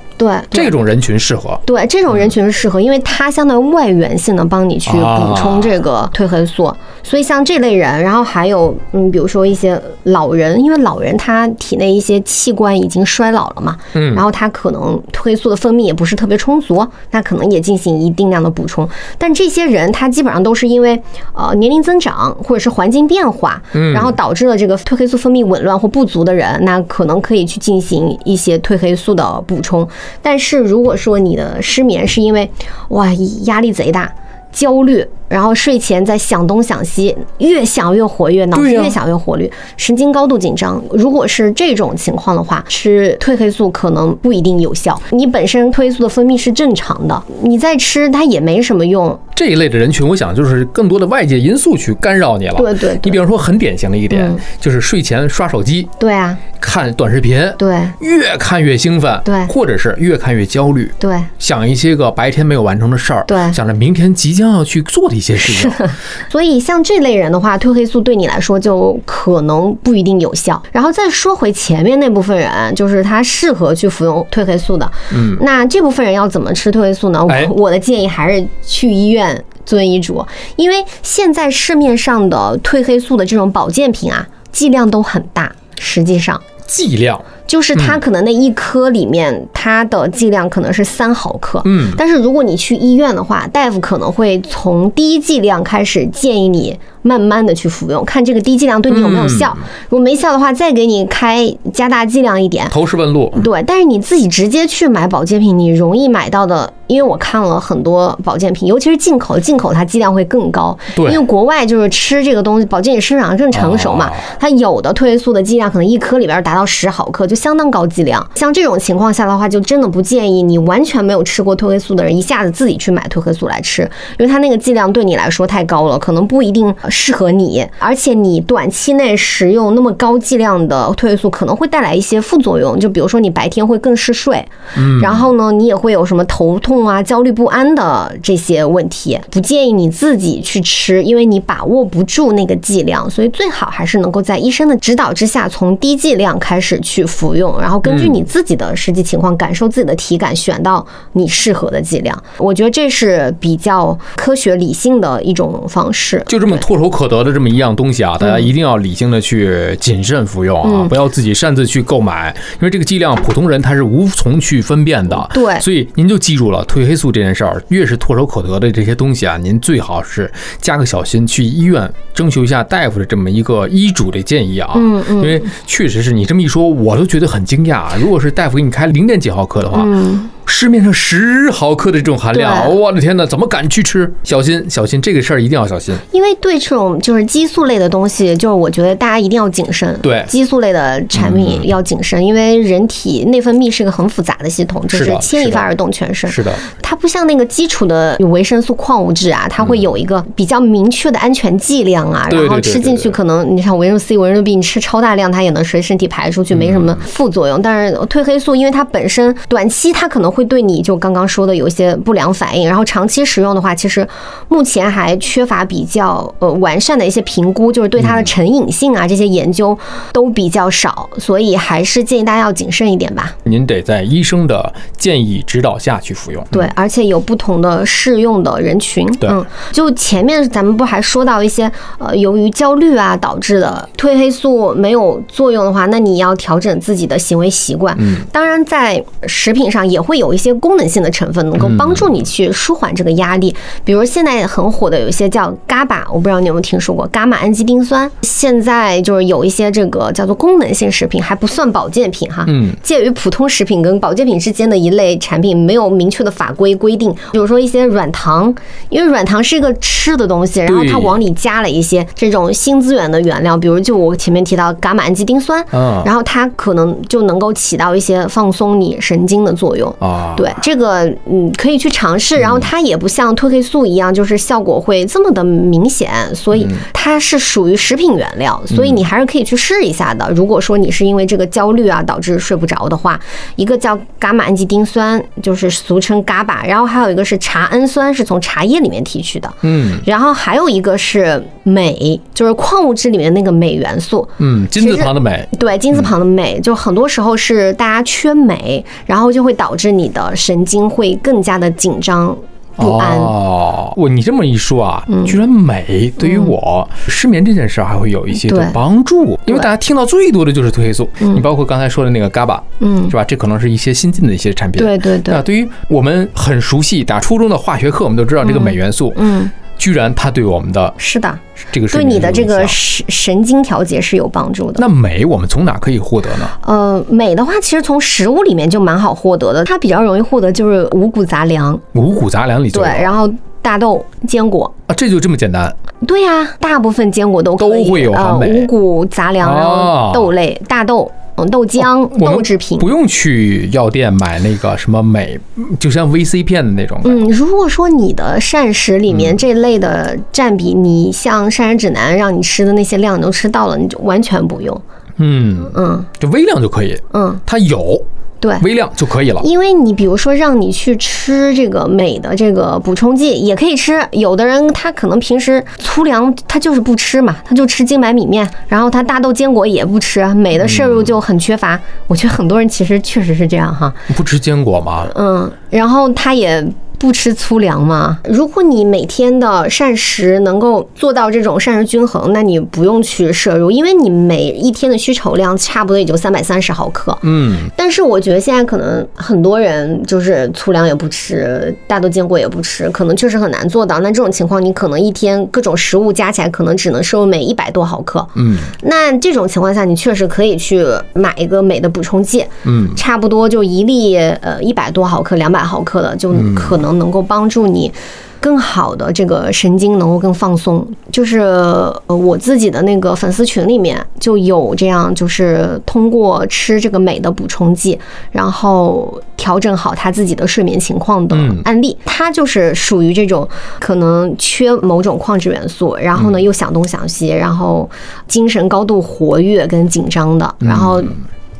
对，这种人群适合。对这种人群是适合，因为它相当于外源性的帮你去补充这个褪黑素，所以像这类人，然后还有嗯，比如说一些老人，因为老人他体内一些器官已经衰老了嘛，嗯然后他可能褪黑素的分泌也不是特别充足，那可能也进行一定量的补充。但这些人他基本上都是因为呃年龄增长或者是环境变化，嗯然后导致了这个褪黑素分泌紊乱或不足的人，那可能可以去进行一些褪黑素的补充。但是如果说你的失眠是因为哇压力贼大。焦虑，然后睡前在想东想西，越想越活跃，脑子越想越活跃，神经高度紧张。如果是这种情况的话，吃褪黑素可能不一定有效。你本身褪黑素的分泌是正常的，你再吃它也没什么用。这一类的人群，我想就是更多的外界因素去干扰你了。对对对你比方说很典型的一点嗯，就是睡前刷手机、对啊，看短视频，对越看越兴奋，对或者是越看越焦虑。对想一些个白天没有完成的事儿，对想着明天即将要去做的一些事情，所以像这类人的话，褪黑素对你来说就可能不一定有效。然后再说回前面那部分人，就是他适合去服用褪黑素的。嗯，那这部分人要怎么吃褪黑素呢？我的建议还是去医院遵医嘱，因为现在市面上的褪黑素的这种保健品啊，剂量都很大，实际上。剂量，就是它可能那一颗里面，它的剂量可能是三毫克，嗯。但是如果你去医院的话，大夫可能会从低剂量开始建议你慢慢的去服用，看这个低剂量对你有没有效。如果没效的话，再给你开加大剂量一点。投石问路，对，但是你自己直接去买保健品，你容易买到的，因为我看了很多保健品，尤其是进口，进口它剂量会更高。对因为国外就是吃这个东西，保健品市场更成熟嘛哦，它有的褪黑素的剂量可能一颗里边达到十毫克，就相当高剂量。像这种情况下的话，就真的不建议你完全没有吃过褪黑素的人一下子自己去买褪黑素来吃，因为它那个剂量对你来说太高了，可能不一定适合你，而且你短期内食用那么高剂量的褪黑素可能会带来一些副作用，就比如说你白天会更嗜睡，嗯，然后呢，你也会有什么头痛啊、焦虑不安的这些问题，不建议你自己去吃，因为你把握不住那个剂量，所以最好还是能够在医生的指导之下，从低剂量开始去服用，然后根据你自己的实际情况，感受自己的体感，选到你适合的剂量。我觉得这是比较科学理性的一种方式。就这么唾手可得的这么一样东西啊，大家一定要理性的去谨慎服用啊，嗯不要自己擅自去购买，因为这个剂量普通人他是无从去分辨的。对所以您就记住了，褪黑素这件事儿，越是唾手可得的这些东西啊，您最好是加个小心，去医院征求一下大夫的这么一个医嘱的建议啊。嗯嗯因为确实是你这么一说，我都觉得很惊讶。如果是大夫给你开零点几毫克的话，嗯，市面上十毫克的这种含量，我的天哪，怎么敢去吃？小心小心，这个事儿一定要小心。因为对这种就是激素类的东西，就是我觉得大家一定要谨慎。对激素类的产品要谨慎，因为人体内分泌是个很复杂的系统，就是牵一发而动全身。是的，它不像那个基础的维生素、矿物质啊，它会有一个比较明确的安全剂量啊，然后吃进去可能你像维生素 C、维生素 B，你吃超大量它也能随身体排出去，没什么副作用。但是褪黑素，因为它本身短期它可能会对你就刚刚说的有一些不良反应，然后长期使用的话，其实目前还缺乏比较呃完善的一些评估，就是对它的成瘾性啊这些研究都比较少，所以还是建议大家要谨慎一点吧。您得在医生的建议指导下去服用。对，而且有不同的适用的人群。对嗯，就前面咱们不还说到一些呃，由于焦虑啊导致的褪黑素没有作用的话，那你要调整自己的行为习惯。嗯，当然在食品上也会有有一些功能性的成分，能够帮助你去舒缓这个压力。比如现在很火的有一些叫 GABA，我不知道你有没有听说过伽马氨基丁酸。现在就是有一些这个叫做功能性食品，还不算保健品哈，嗯，介于普通食品跟保健品之间的一类产品，没有明确的法规规定。比如说一些软糖，因为软糖是一个吃的东西，然后它往里加了一些这种新资源的原料，比如就我前面提到伽马氨基丁酸，嗯然后它可能就能够起到一些放松你神经的作用。啊，对这个，嗯，可以去尝试。然后它也不像褪黑素一样，就是效果会这么的明显，所以它是属于食品原料，所以你还是可以去试一下的。如果说你是因为这个焦虑啊导致睡不着的话，一个叫伽马氨基丁酸，就是俗称 GABA，然后还有一个是茶氨酸，是从茶叶里面提取的。嗯然后还有一个是镁，就是矿物质里面的那个镁元素。嗯，金字旁的镁，对，金字旁的镁，就很多时候是大家缺镁，然后就会导致你的神经会更加的紧张不安。哦，我你这么一说啊，嗯居然美对于我失眠这件事儿还会有一些的帮助，因为大家听到最多的就是褪黑素，嗯。你包括刚才说的那个 GABA，嗯。是吧？这可能是一些新进的一些产品。对对对。那，对于我们很熟悉打初中的化学课，我们都知道这个镁元素，嗯，居然它对我们的是的，这个睡对你的这个神神经调节是有帮助的。那镁我们从哪可以获得呢？呃，镁的话，其实从食物里面就蛮好获得的，它比较容易获得就是五谷杂粮，五谷杂粮里就对，然后大豆、坚果。啊，这就这么简单。对呀、大部分坚果都可以都会有含呃五谷杂粮，然哦后豆类、大豆、嗯豆浆、豆制品。不用去药店买那个什么镁，就像 VC 片的那种。嗯，如果说你的膳食里面这类的占比，你像膳食指南让你吃的那些量你都吃到了，你就完全不用。嗯，嗯就微量就可以，嗯，它有对。微量就可以了。因为你比如说让你去吃这个镁的这个补充剂也可以吃，有的人他可能平时粗粮他就是不吃嘛，他就吃精白米面，然后他大豆坚果也不吃，镁的摄入就很缺乏。我觉得很多人其实确实是这样哈，不吃坚果吗？嗯，然后他也不吃粗粮吗。如果你每天的膳食能够做到这种膳食均衡，那你不用去摄入，因为你每一天的需求量差不多也就三百三十毫克。嗯，但是我觉得现在可能很多人就是粗粮也不吃，大豆坚果也不吃，可能确实很难做到。那这种情况，你可能一天各种食物加起来，可能只能摄入每一百多毫克。嗯那这种情况下，你确实可以去买一个镁的补充剂，嗯，差不多就一粒呃一百多毫克、两百毫克的，就可能能够帮助你。更好的这个神经能够更放松，就是呃我自己的那个粉丝群里面就有这样，就是通过吃这个镁的补充剂，然后调整好他自己的睡眠情况的嗯案例。他就是属于这种可能缺某种矿质元素，然后呢又想东想西，然后精神高度活跃跟紧张的，然后。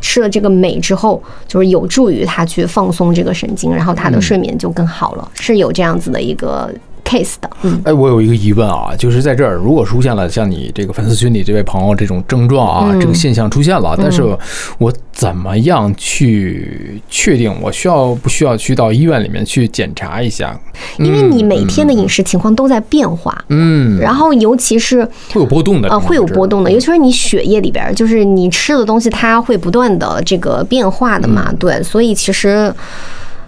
吃了这个镁之后，就是有助于他去放松这个神经，然后他的睡眠就更好了，是有这样子的一个 case 的。嗯哎，我有一个疑问啊，就是在这儿，如果出现了像你这个粉丝群里这位朋友这种症状啊，嗯这个现象出现了，但是我怎么样去确定我需要不需要去到医院里面去检查一下？因为你每天的饮食情况都在变化，嗯，然后尤其是会有波动的，呃会有波动的，尤其是你血液里边，就是你吃的东西，它会不断的这个变化的嘛，对，所以其实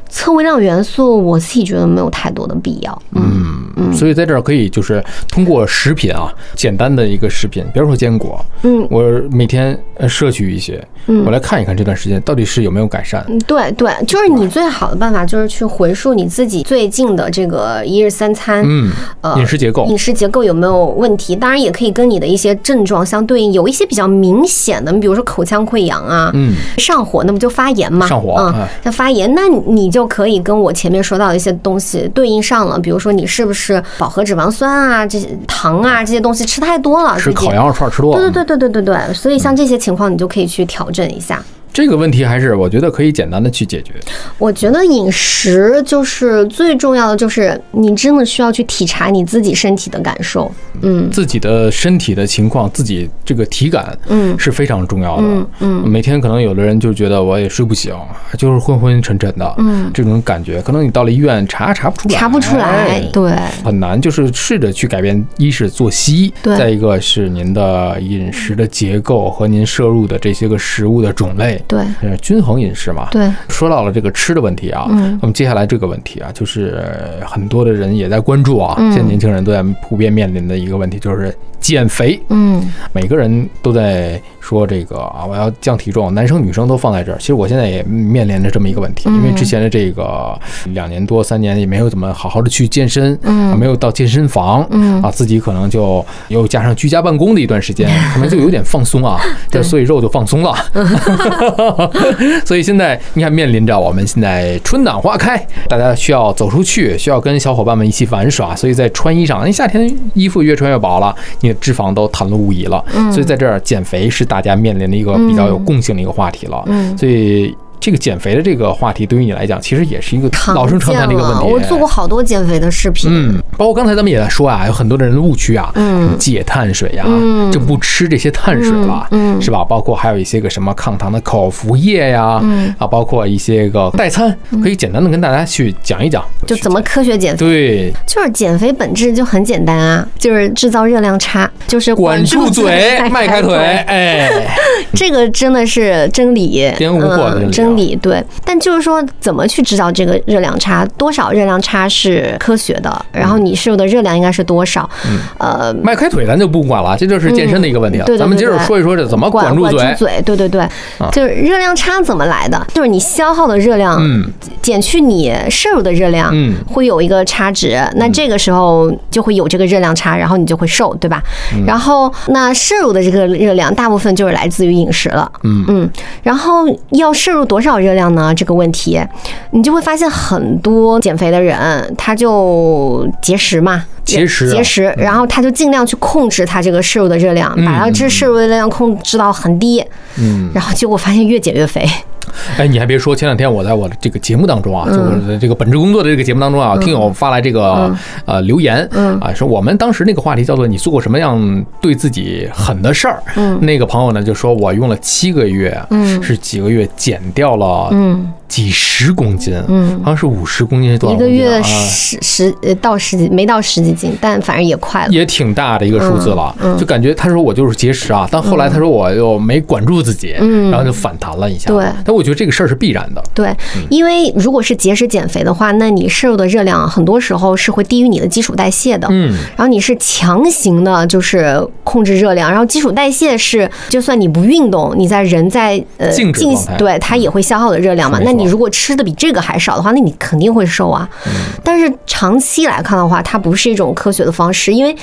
测微量元素，我自己觉得没有太多的必要。嗯嗯，所以在这儿可以就是通过食品啊，简单的一个食品，比如说坚果，嗯我每天呃摄取一些，嗯我来看一看这段时间到底是有没有改善。嗯，对对，就是你最好的办法就是去回溯你自己最近的这个一日三餐，嗯，呃饮食结构饮食结构有没有问题？当然也可以跟你的一些症状相对应，有一些比较明显的，你比如说口腔溃疡啊，嗯，上火，那不就发炎吗？上火嗯哎，发炎，那你就可以跟我前面说到的一些东西对应上了，比如说你是不是饱和脂肪酸啊、这些糖啊这些东西吃太多了，吃烤羊肉串吃多了。对对对对对对对，所以像这些情况，你就可以去调整一下。这个问题还是我觉得可以简单的去解决。我觉得饮食就是最重要的，就是你真的需要去体察你自己身体的感受。嗯自己的身体的情况，自己这个体感，嗯是非常重要的。嗯嗯每天可能有的人就觉得我也睡不醒，就是昏昏沉沉的，嗯，这种感觉，可能你到了医院查查不出来，查不出来，对，很难。就是试着去改变，一是作息，对再一个是您的饮食的结构和您摄入的这些个食物的种类，对。均衡饮食嘛。对，说到了这个吃的问题啊，嗯。那么接下来这个问题啊，就是很多的人也在关注啊，嗯。现在年轻人都在普遍面临的一个问题就是减肥。嗯。每个人都在说这个啊，我要降体重，男生女生都放在这儿。其实我现在也面临着这么一个问题，因为之前的这个两年多三年也没有怎么好好的去健身，嗯。啊没有到健身房，嗯。啊，自己可能就又加上居家办公的一段时间，可能就有点放松啊，对。这所以肉就放松了。所以现在你看，面临着我们现在春暖花开，大家需要走出去，需要跟小伙伴们一起玩耍，所以在穿衣上，因为夏天衣服越穿越薄了，你的脂肪都袒露无遗了，所以在这儿减肥是大家面临的一个比较有共性的一个话题了。嗯。所以这个减肥的这个话题对于你来讲，其实也是一个老生常谈的一个问题。我做过好多减肥的视频。嗯，包括刚才咱们也在说啊，有很多的人的误区啊，嗯。戒碳水呀、嗯。就不吃这些碳水了，嗯嗯。是吧？包括还有一些个什么抗糖的口服液呀，嗯。啊，包括一些个代餐，可以简单的跟大家去讲一讲，就怎么科学减肥？对，就是减肥本质就很简单啊，就是制造热量差，就是管住住嘴，迈开腿，哎，这个真的是真理，颠无惑的真理理对。但就是说，怎么去知道这个热量差？多少热量差是科学的，然后你摄入的热量应该是多少？呃，迈开腿咱就不管了，这就是健身的一个问题了。嗯对对对咱们接着说一说这怎么管住嘴。嘴，对对对，就是热量差怎么来的？就是你消耗的热量嗯减去你摄入的热量，嗯会有一个差值。那这个时候就会有这个热量差，然后你就会瘦，对吧？嗯然后那摄入的这个热量大部分就是来自于饮食了，嗯嗯。然后要摄入多少热量呢？这个问题，你就会发现很多减肥的人他就节食嘛。节食啊节食，然后他就尽量去控制他这个摄入的热量，嗯把他这摄入的热量控制到很低，嗯，然后结果发现越减越肥。哎，你还别说，前两天我在我的这个节目当中啊，就我的这个本职工作的这个节目当中啊，听友发来这个呃留言，啊，说我们当时那个话题叫做你做过什么样对自己狠的事儿？嗯。那个朋友呢就说我用了七个月，嗯。是几个月减掉了嗯。几十公斤，嗯。好像是五十公斤，多一个月？十十呃到十几没到十几斤，但反正也快了。也挺大的一个数字了，嗯嗯。就感觉他说我就是节食啊，但后来他说我又没管住自己，嗯。然后就反弹了一下。对。但我觉得这个事儿是必然的。对，因为如果是节食减肥的话，那你摄入的热量很多时候是会低于你的基础代谢的。嗯，然后你是强行的，就是控制热量，然后基础代谢是，就算你不运动，你在人在呃静止静状态对它也会消耗的热量嘛。那你如果吃的比这个还少的话，那你肯定会瘦啊。嗯但是长期来看的话，它不是一种科学的方式，因为。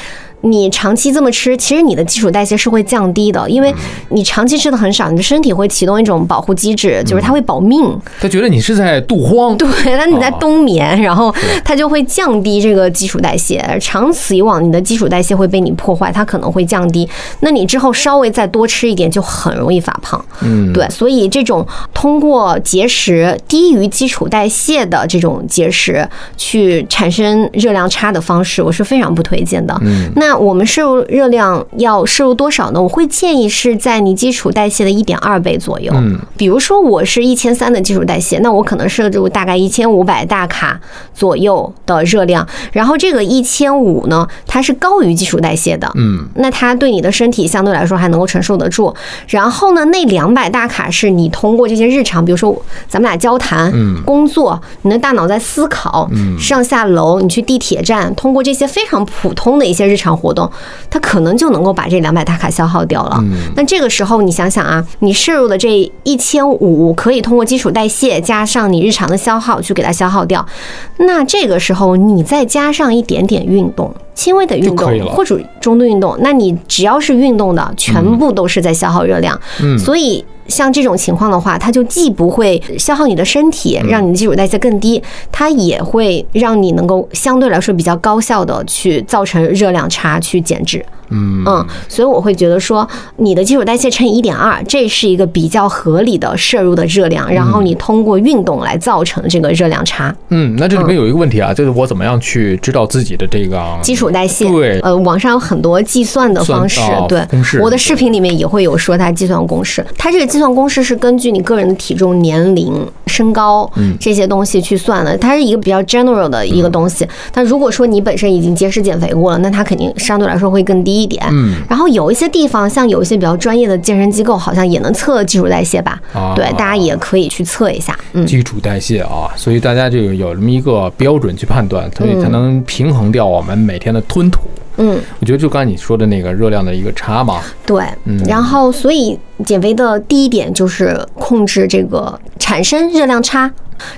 你长期这么吃，其实你的基础代谢是会降低的，因为你长期吃的很少，你的身体会启动一种保护机制，就是它会保命。他觉得你是在度荒，对，那你在啊冬眠，然后它就会降低这个基础代谢，长此以往，你的基础代谢会被你破坏，它可能会降低。那你之后稍微再多吃一点，就很容易发胖。嗯，对，所以这种通过节食低于基础代谢的这种节食去产生热量差的方式，我是非常不推荐的。嗯那我们摄入热量要摄入多少呢？我会建议是在你基础代谢的一点二倍左右。嗯，比如说我是一千三的基础代谢，那我可能摄入大概一千五百大卡左右的热量，然后这个一千五呢，它是高于基础代谢的。嗯那它对你的身体相对来说还能够承受得住。然后呢，那两百大卡是你通过这些日常，比如说咱们俩交谈、嗯工作，你的大脑在思考，嗯上下楼，你去地铁站，通过这些非常普通的一些日常活动，它可能就能够把这两百大卡消耗掉了。嗯那这个时候你想想啊，你摄入的这一千五可以通过基础代谢加上你日常的消耗去给它消耗掉，那这个时候你再加上一点点运动。轻微的运动或者中度运动，那你只要是运动的，全部都是在消耗热量。嗯。所以像这种情况的话，它就既不会消耗你的身体，嗯。让你的基础代谢更低，它也会让你能够相对来说比较高效的去造成热量差，去减脂。嗯。嗯，所以我会觉得说，你的基础代谢乘以一点二，这是一个比较合理的摄入的热量，然后你通过运动来造成这个热量差。嗯，那这里面有一个问题啊，就是我怎么样去知道自己的这个基础础代谢。对呃，网上有很多计算的方式对公式，我的视频里面也会有说它计算公式。它这个计算公式是根据你个人的体重、年龄、身高嗯这些东西去算的，它是一个比较 general 的一个东西。但如果说你本身已经节食减肥过了，那它肯定相对来说会更低一点。嗯然后有一些地方，像有一些比较专业的健身机构，好像也能测基础代谢吧？啊对，大家也可以去测一下。嗯，基础代谢啊，所以大家就有这么一个标准去判断，所以才能平衡掉我们每天的吞吐。嗯，我觉得就刚才你说的那个热量的一个差嘛，对。嗯然后，所以减肥的第一点就是控制这个产生热量差，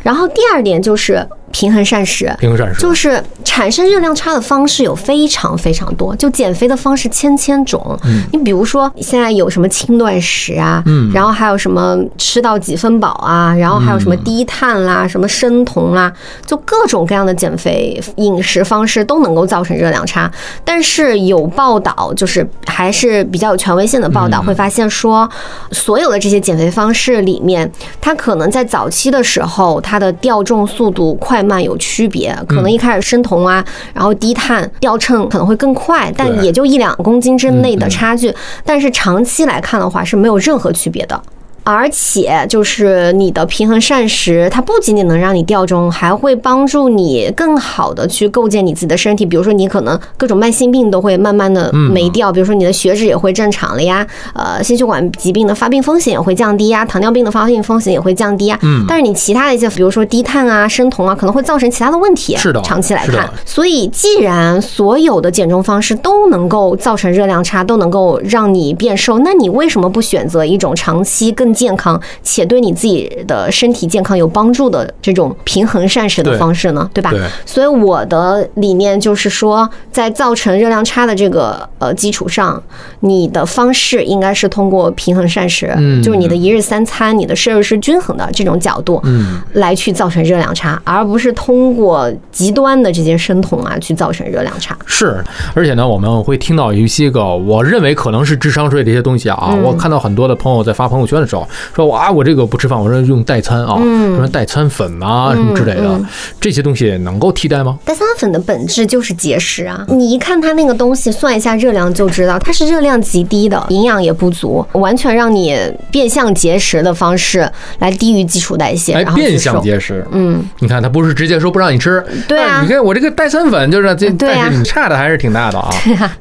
然后第二点就是平衡膳食。平衡膳食。就是产生热量差的方式有非常非常多，就减肥的方式千千种。你比如说现在有什么轻断食啊，嗯然后还有什么吃到几分饱啊，然后还有什么低碳啦、什么生酮啦，就各种各样的减肥饮食方式都能够造成热量差。但是有报道，就是还是比较有权威性的报道，会发现说，所有的这些减肥方式里面，它可能在早期的时候，它的掉重速度快慢有区别，可能一开始生酮啊，然后低碳掉秤可能会更快，但也就一两公斤之内的差距，但是长期来看的话是没有任何区别的。而且就是你的平衡膳食，它不仅仅能让你掉重，还会帮助你更好的去构建你自己的身体。比如说，你可能各种慢性病都会慢慢的没掉，比如说你的血脂也会正常了呀，呃，心血管疾病的发病风险也会降低呀，糖尿病的发病风险也会降低呀。嗯但是你其他的一些，比如说低碳啊、生酮啊，可能会造成其他的问题。是的长期来看，所以既然所有的减重方式都能够造成热量差，都能够让你变瘦，那你为什么不选择一种长期更健康且对你自己的身体健康有帮助的这种平衡膳食的方式呢？对吧？对所以我的理念就是说，在造成热量差的这个呃基础上，你的方式应该是通过平衡膳食，嗯就是你的一日三餐、你的摄入是均衡的这种角度，嗯，来去造成热量差，而不是通过极端的这些生酮啊去造成热量差。是，而且呢，我们会听到一些个我认为可能是智商税的一些东西啊。嗯我看到很多的朋友在发朋友圈的时候说，哇，我这个不吃饭，我说用代餐啊，什么代餐粉啊，什么之类的嗯，这些东西能够替代吗？代餐粉的本质就是节食啊！你一看它那个东西，算一下热量就知道，它是热量极低的，营养也不足，完全让你变相节食的方式来低于基础代谢，哎，然后变相。节食。嗯，你看，它不是直接说不让你吃，对啊你看我这个代餐粉就是这，但是你差的还是挺大的啊，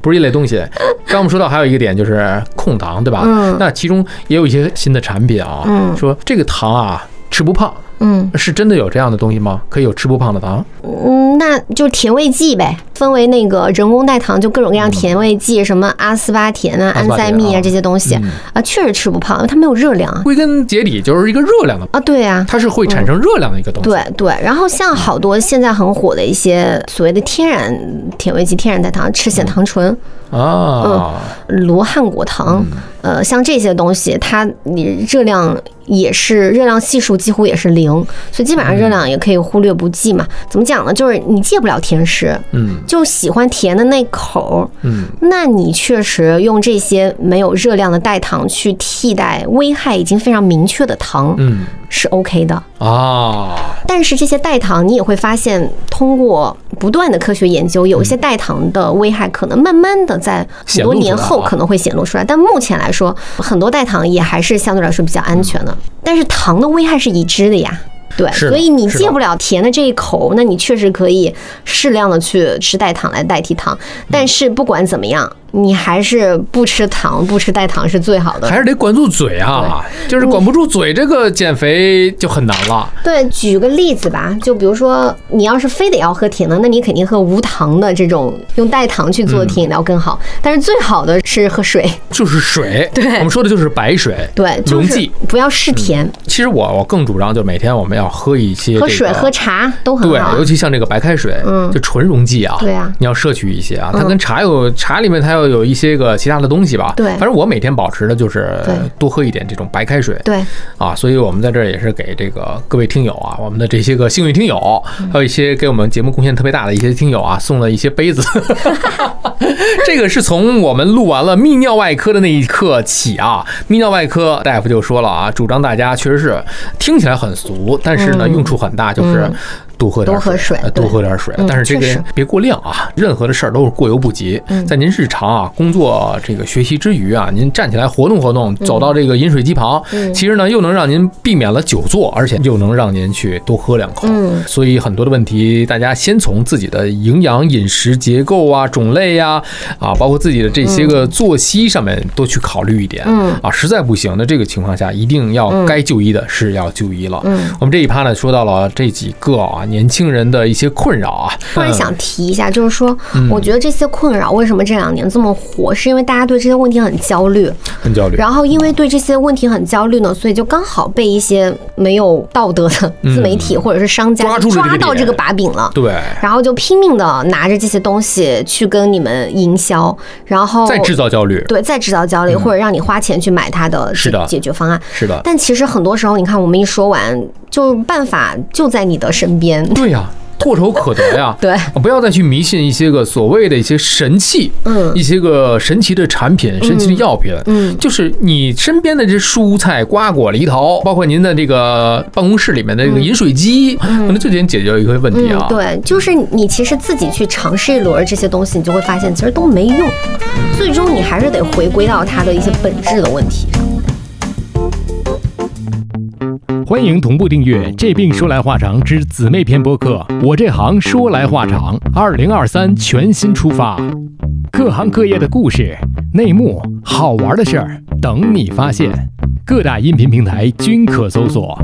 不是一类东西。刚我们说到还有一个点就是控糖，对吧？嗯那其中也有一些新的产品啊，嗯。说这个糖啊吃不胖，嗯。是真的有这样的东西吗？可以有吃不胖的糖？嗯，那就甜味剂呗，分为那个人工代糖，就各种各样甜味剂，什么阿斯巴甜啊、安赛蜜啊啊。这些东西。嗯。啊，确实吃不胖，因为它没有热量啊。归根结底就是一个热量的，啊，对啊，它是会产生热量的一个东西。对对，然后像好多现在很火的一些所谓的天然甜味剂、天然代糖，赤藓糖醇、啊，罗汉果糖，呃，像这些东西，它你热量也是热量系数几乎也是零，所以基本上热量也可以忽略不计嘛。怎么讲呢？就是你戒不了甜食，嗯。就喜欢甜的那口儿，嗯，那你确实用这些没有热量的代糖去替代危害已经非常明确的糖，嗯是 OK 的。啊，但是这些代糖，你也会发现，通过不断的科学研究，有一些代糖的危害可能慢慢的在很多年后可能会显露出来。但目前来说，很多代糖也还是相对来说比较安全的。但是糖的危害是已知的呀。对，所以你戒不了甜的这一口，那你确实可以适量的去吃代糖来代替糖。但是不管怎么样，你还是不吃糖、不吃代糖是最好的。还是得管住嘴啊，就是管不住嘴，这个减肥就很难了。对，举个例子吧，就比如说你要是非得要喝甜的，那你肯定喝无糖的这种用代糖去做的甜饮料更好。但是最好的是喝水，就是水，对我们说的就是白水，对，就是溶剂。不要试甜，其实我我更主张，就每天我们要喝一些、这个、喝水、喝茶都很对好，啊尤。其像这个白开水，嗯就纯溶剂啊，对啊你要摄取一些啊，它嗯跟茶有茶里面它要有一些个其他的东西吧，对。反正我每天保持的就是多喝一点这种白开水，对，啊，所以我们在这儿也是给这个各位听友啊，我们的这些个幸运听友，嗯。还有一些给我们节目贡献特别大的一些听友啊，送了一些杯子。这个是从我们录完了泌尿外科的那一刻起啊，泌尿外科大夫就说了啊，主张大家确实是听起来很俗，但是呢嗯。用处很大，就是多喝点多喝水呃多喝点水。嗯但是这个别过量啊，任何的事儿都是过犹不及。嗯在您日常啊工作这个学习之余啊，您站起来活动活动，走到这个饮水机旁，嗯其实呢又能让您避免了久坐，而且又能让您去多喝两口。嗯所以很多的问题，大家先从自己的营养、饮食结构啊、种类呀、啊，包括自己的这些个作息上面多去考虑一点。嗯啊，实在不行的这个情况下，一定要该就医的是要就医了。嗯。我们这一趴呢，说到了这几个啊年轻人的一些困扰啊，突然想提一下，就是说，嗯我觉得这些困扰为什么这两年这么火，是因为大家对这些问题很焦虑，很焦虑。然后因为对这些问题很焦虑呢，所以就刚好被一些没有道德的自媒体或者是商家嗯抓到这个把柄了。对，然后就拼命的拿着这些东西去跟你们营销，然后再制造焦虑。对再制造焦虑，或者让你花钱去买它的解是的解决方案。是的，但其实很多时候，你看我们一说完，就办法就在你的身边。对呀、唾手可得呀。对，不要再去迷信一些个所谓的一些神器，嗯一些个神奇的产品、神奇的药品，嗯就是你身边的这蔬菜、瓜果、梨桃，包括您的这个办公室里面的这个饮水机，可能就能解决一个问题啊。嗯，对，就是你其实自己去尝试一轮这些东西，你就会发现其实都没用，最终你还是得回归到它的一些本质的问题上。欢迎同步订阅《这病说来话长之姊妹篇》播客。我这行说来话长，二零二三全新出发，各行各业的故事、内幕、好玩的事儿等你发现。各大音频平台均可搜索。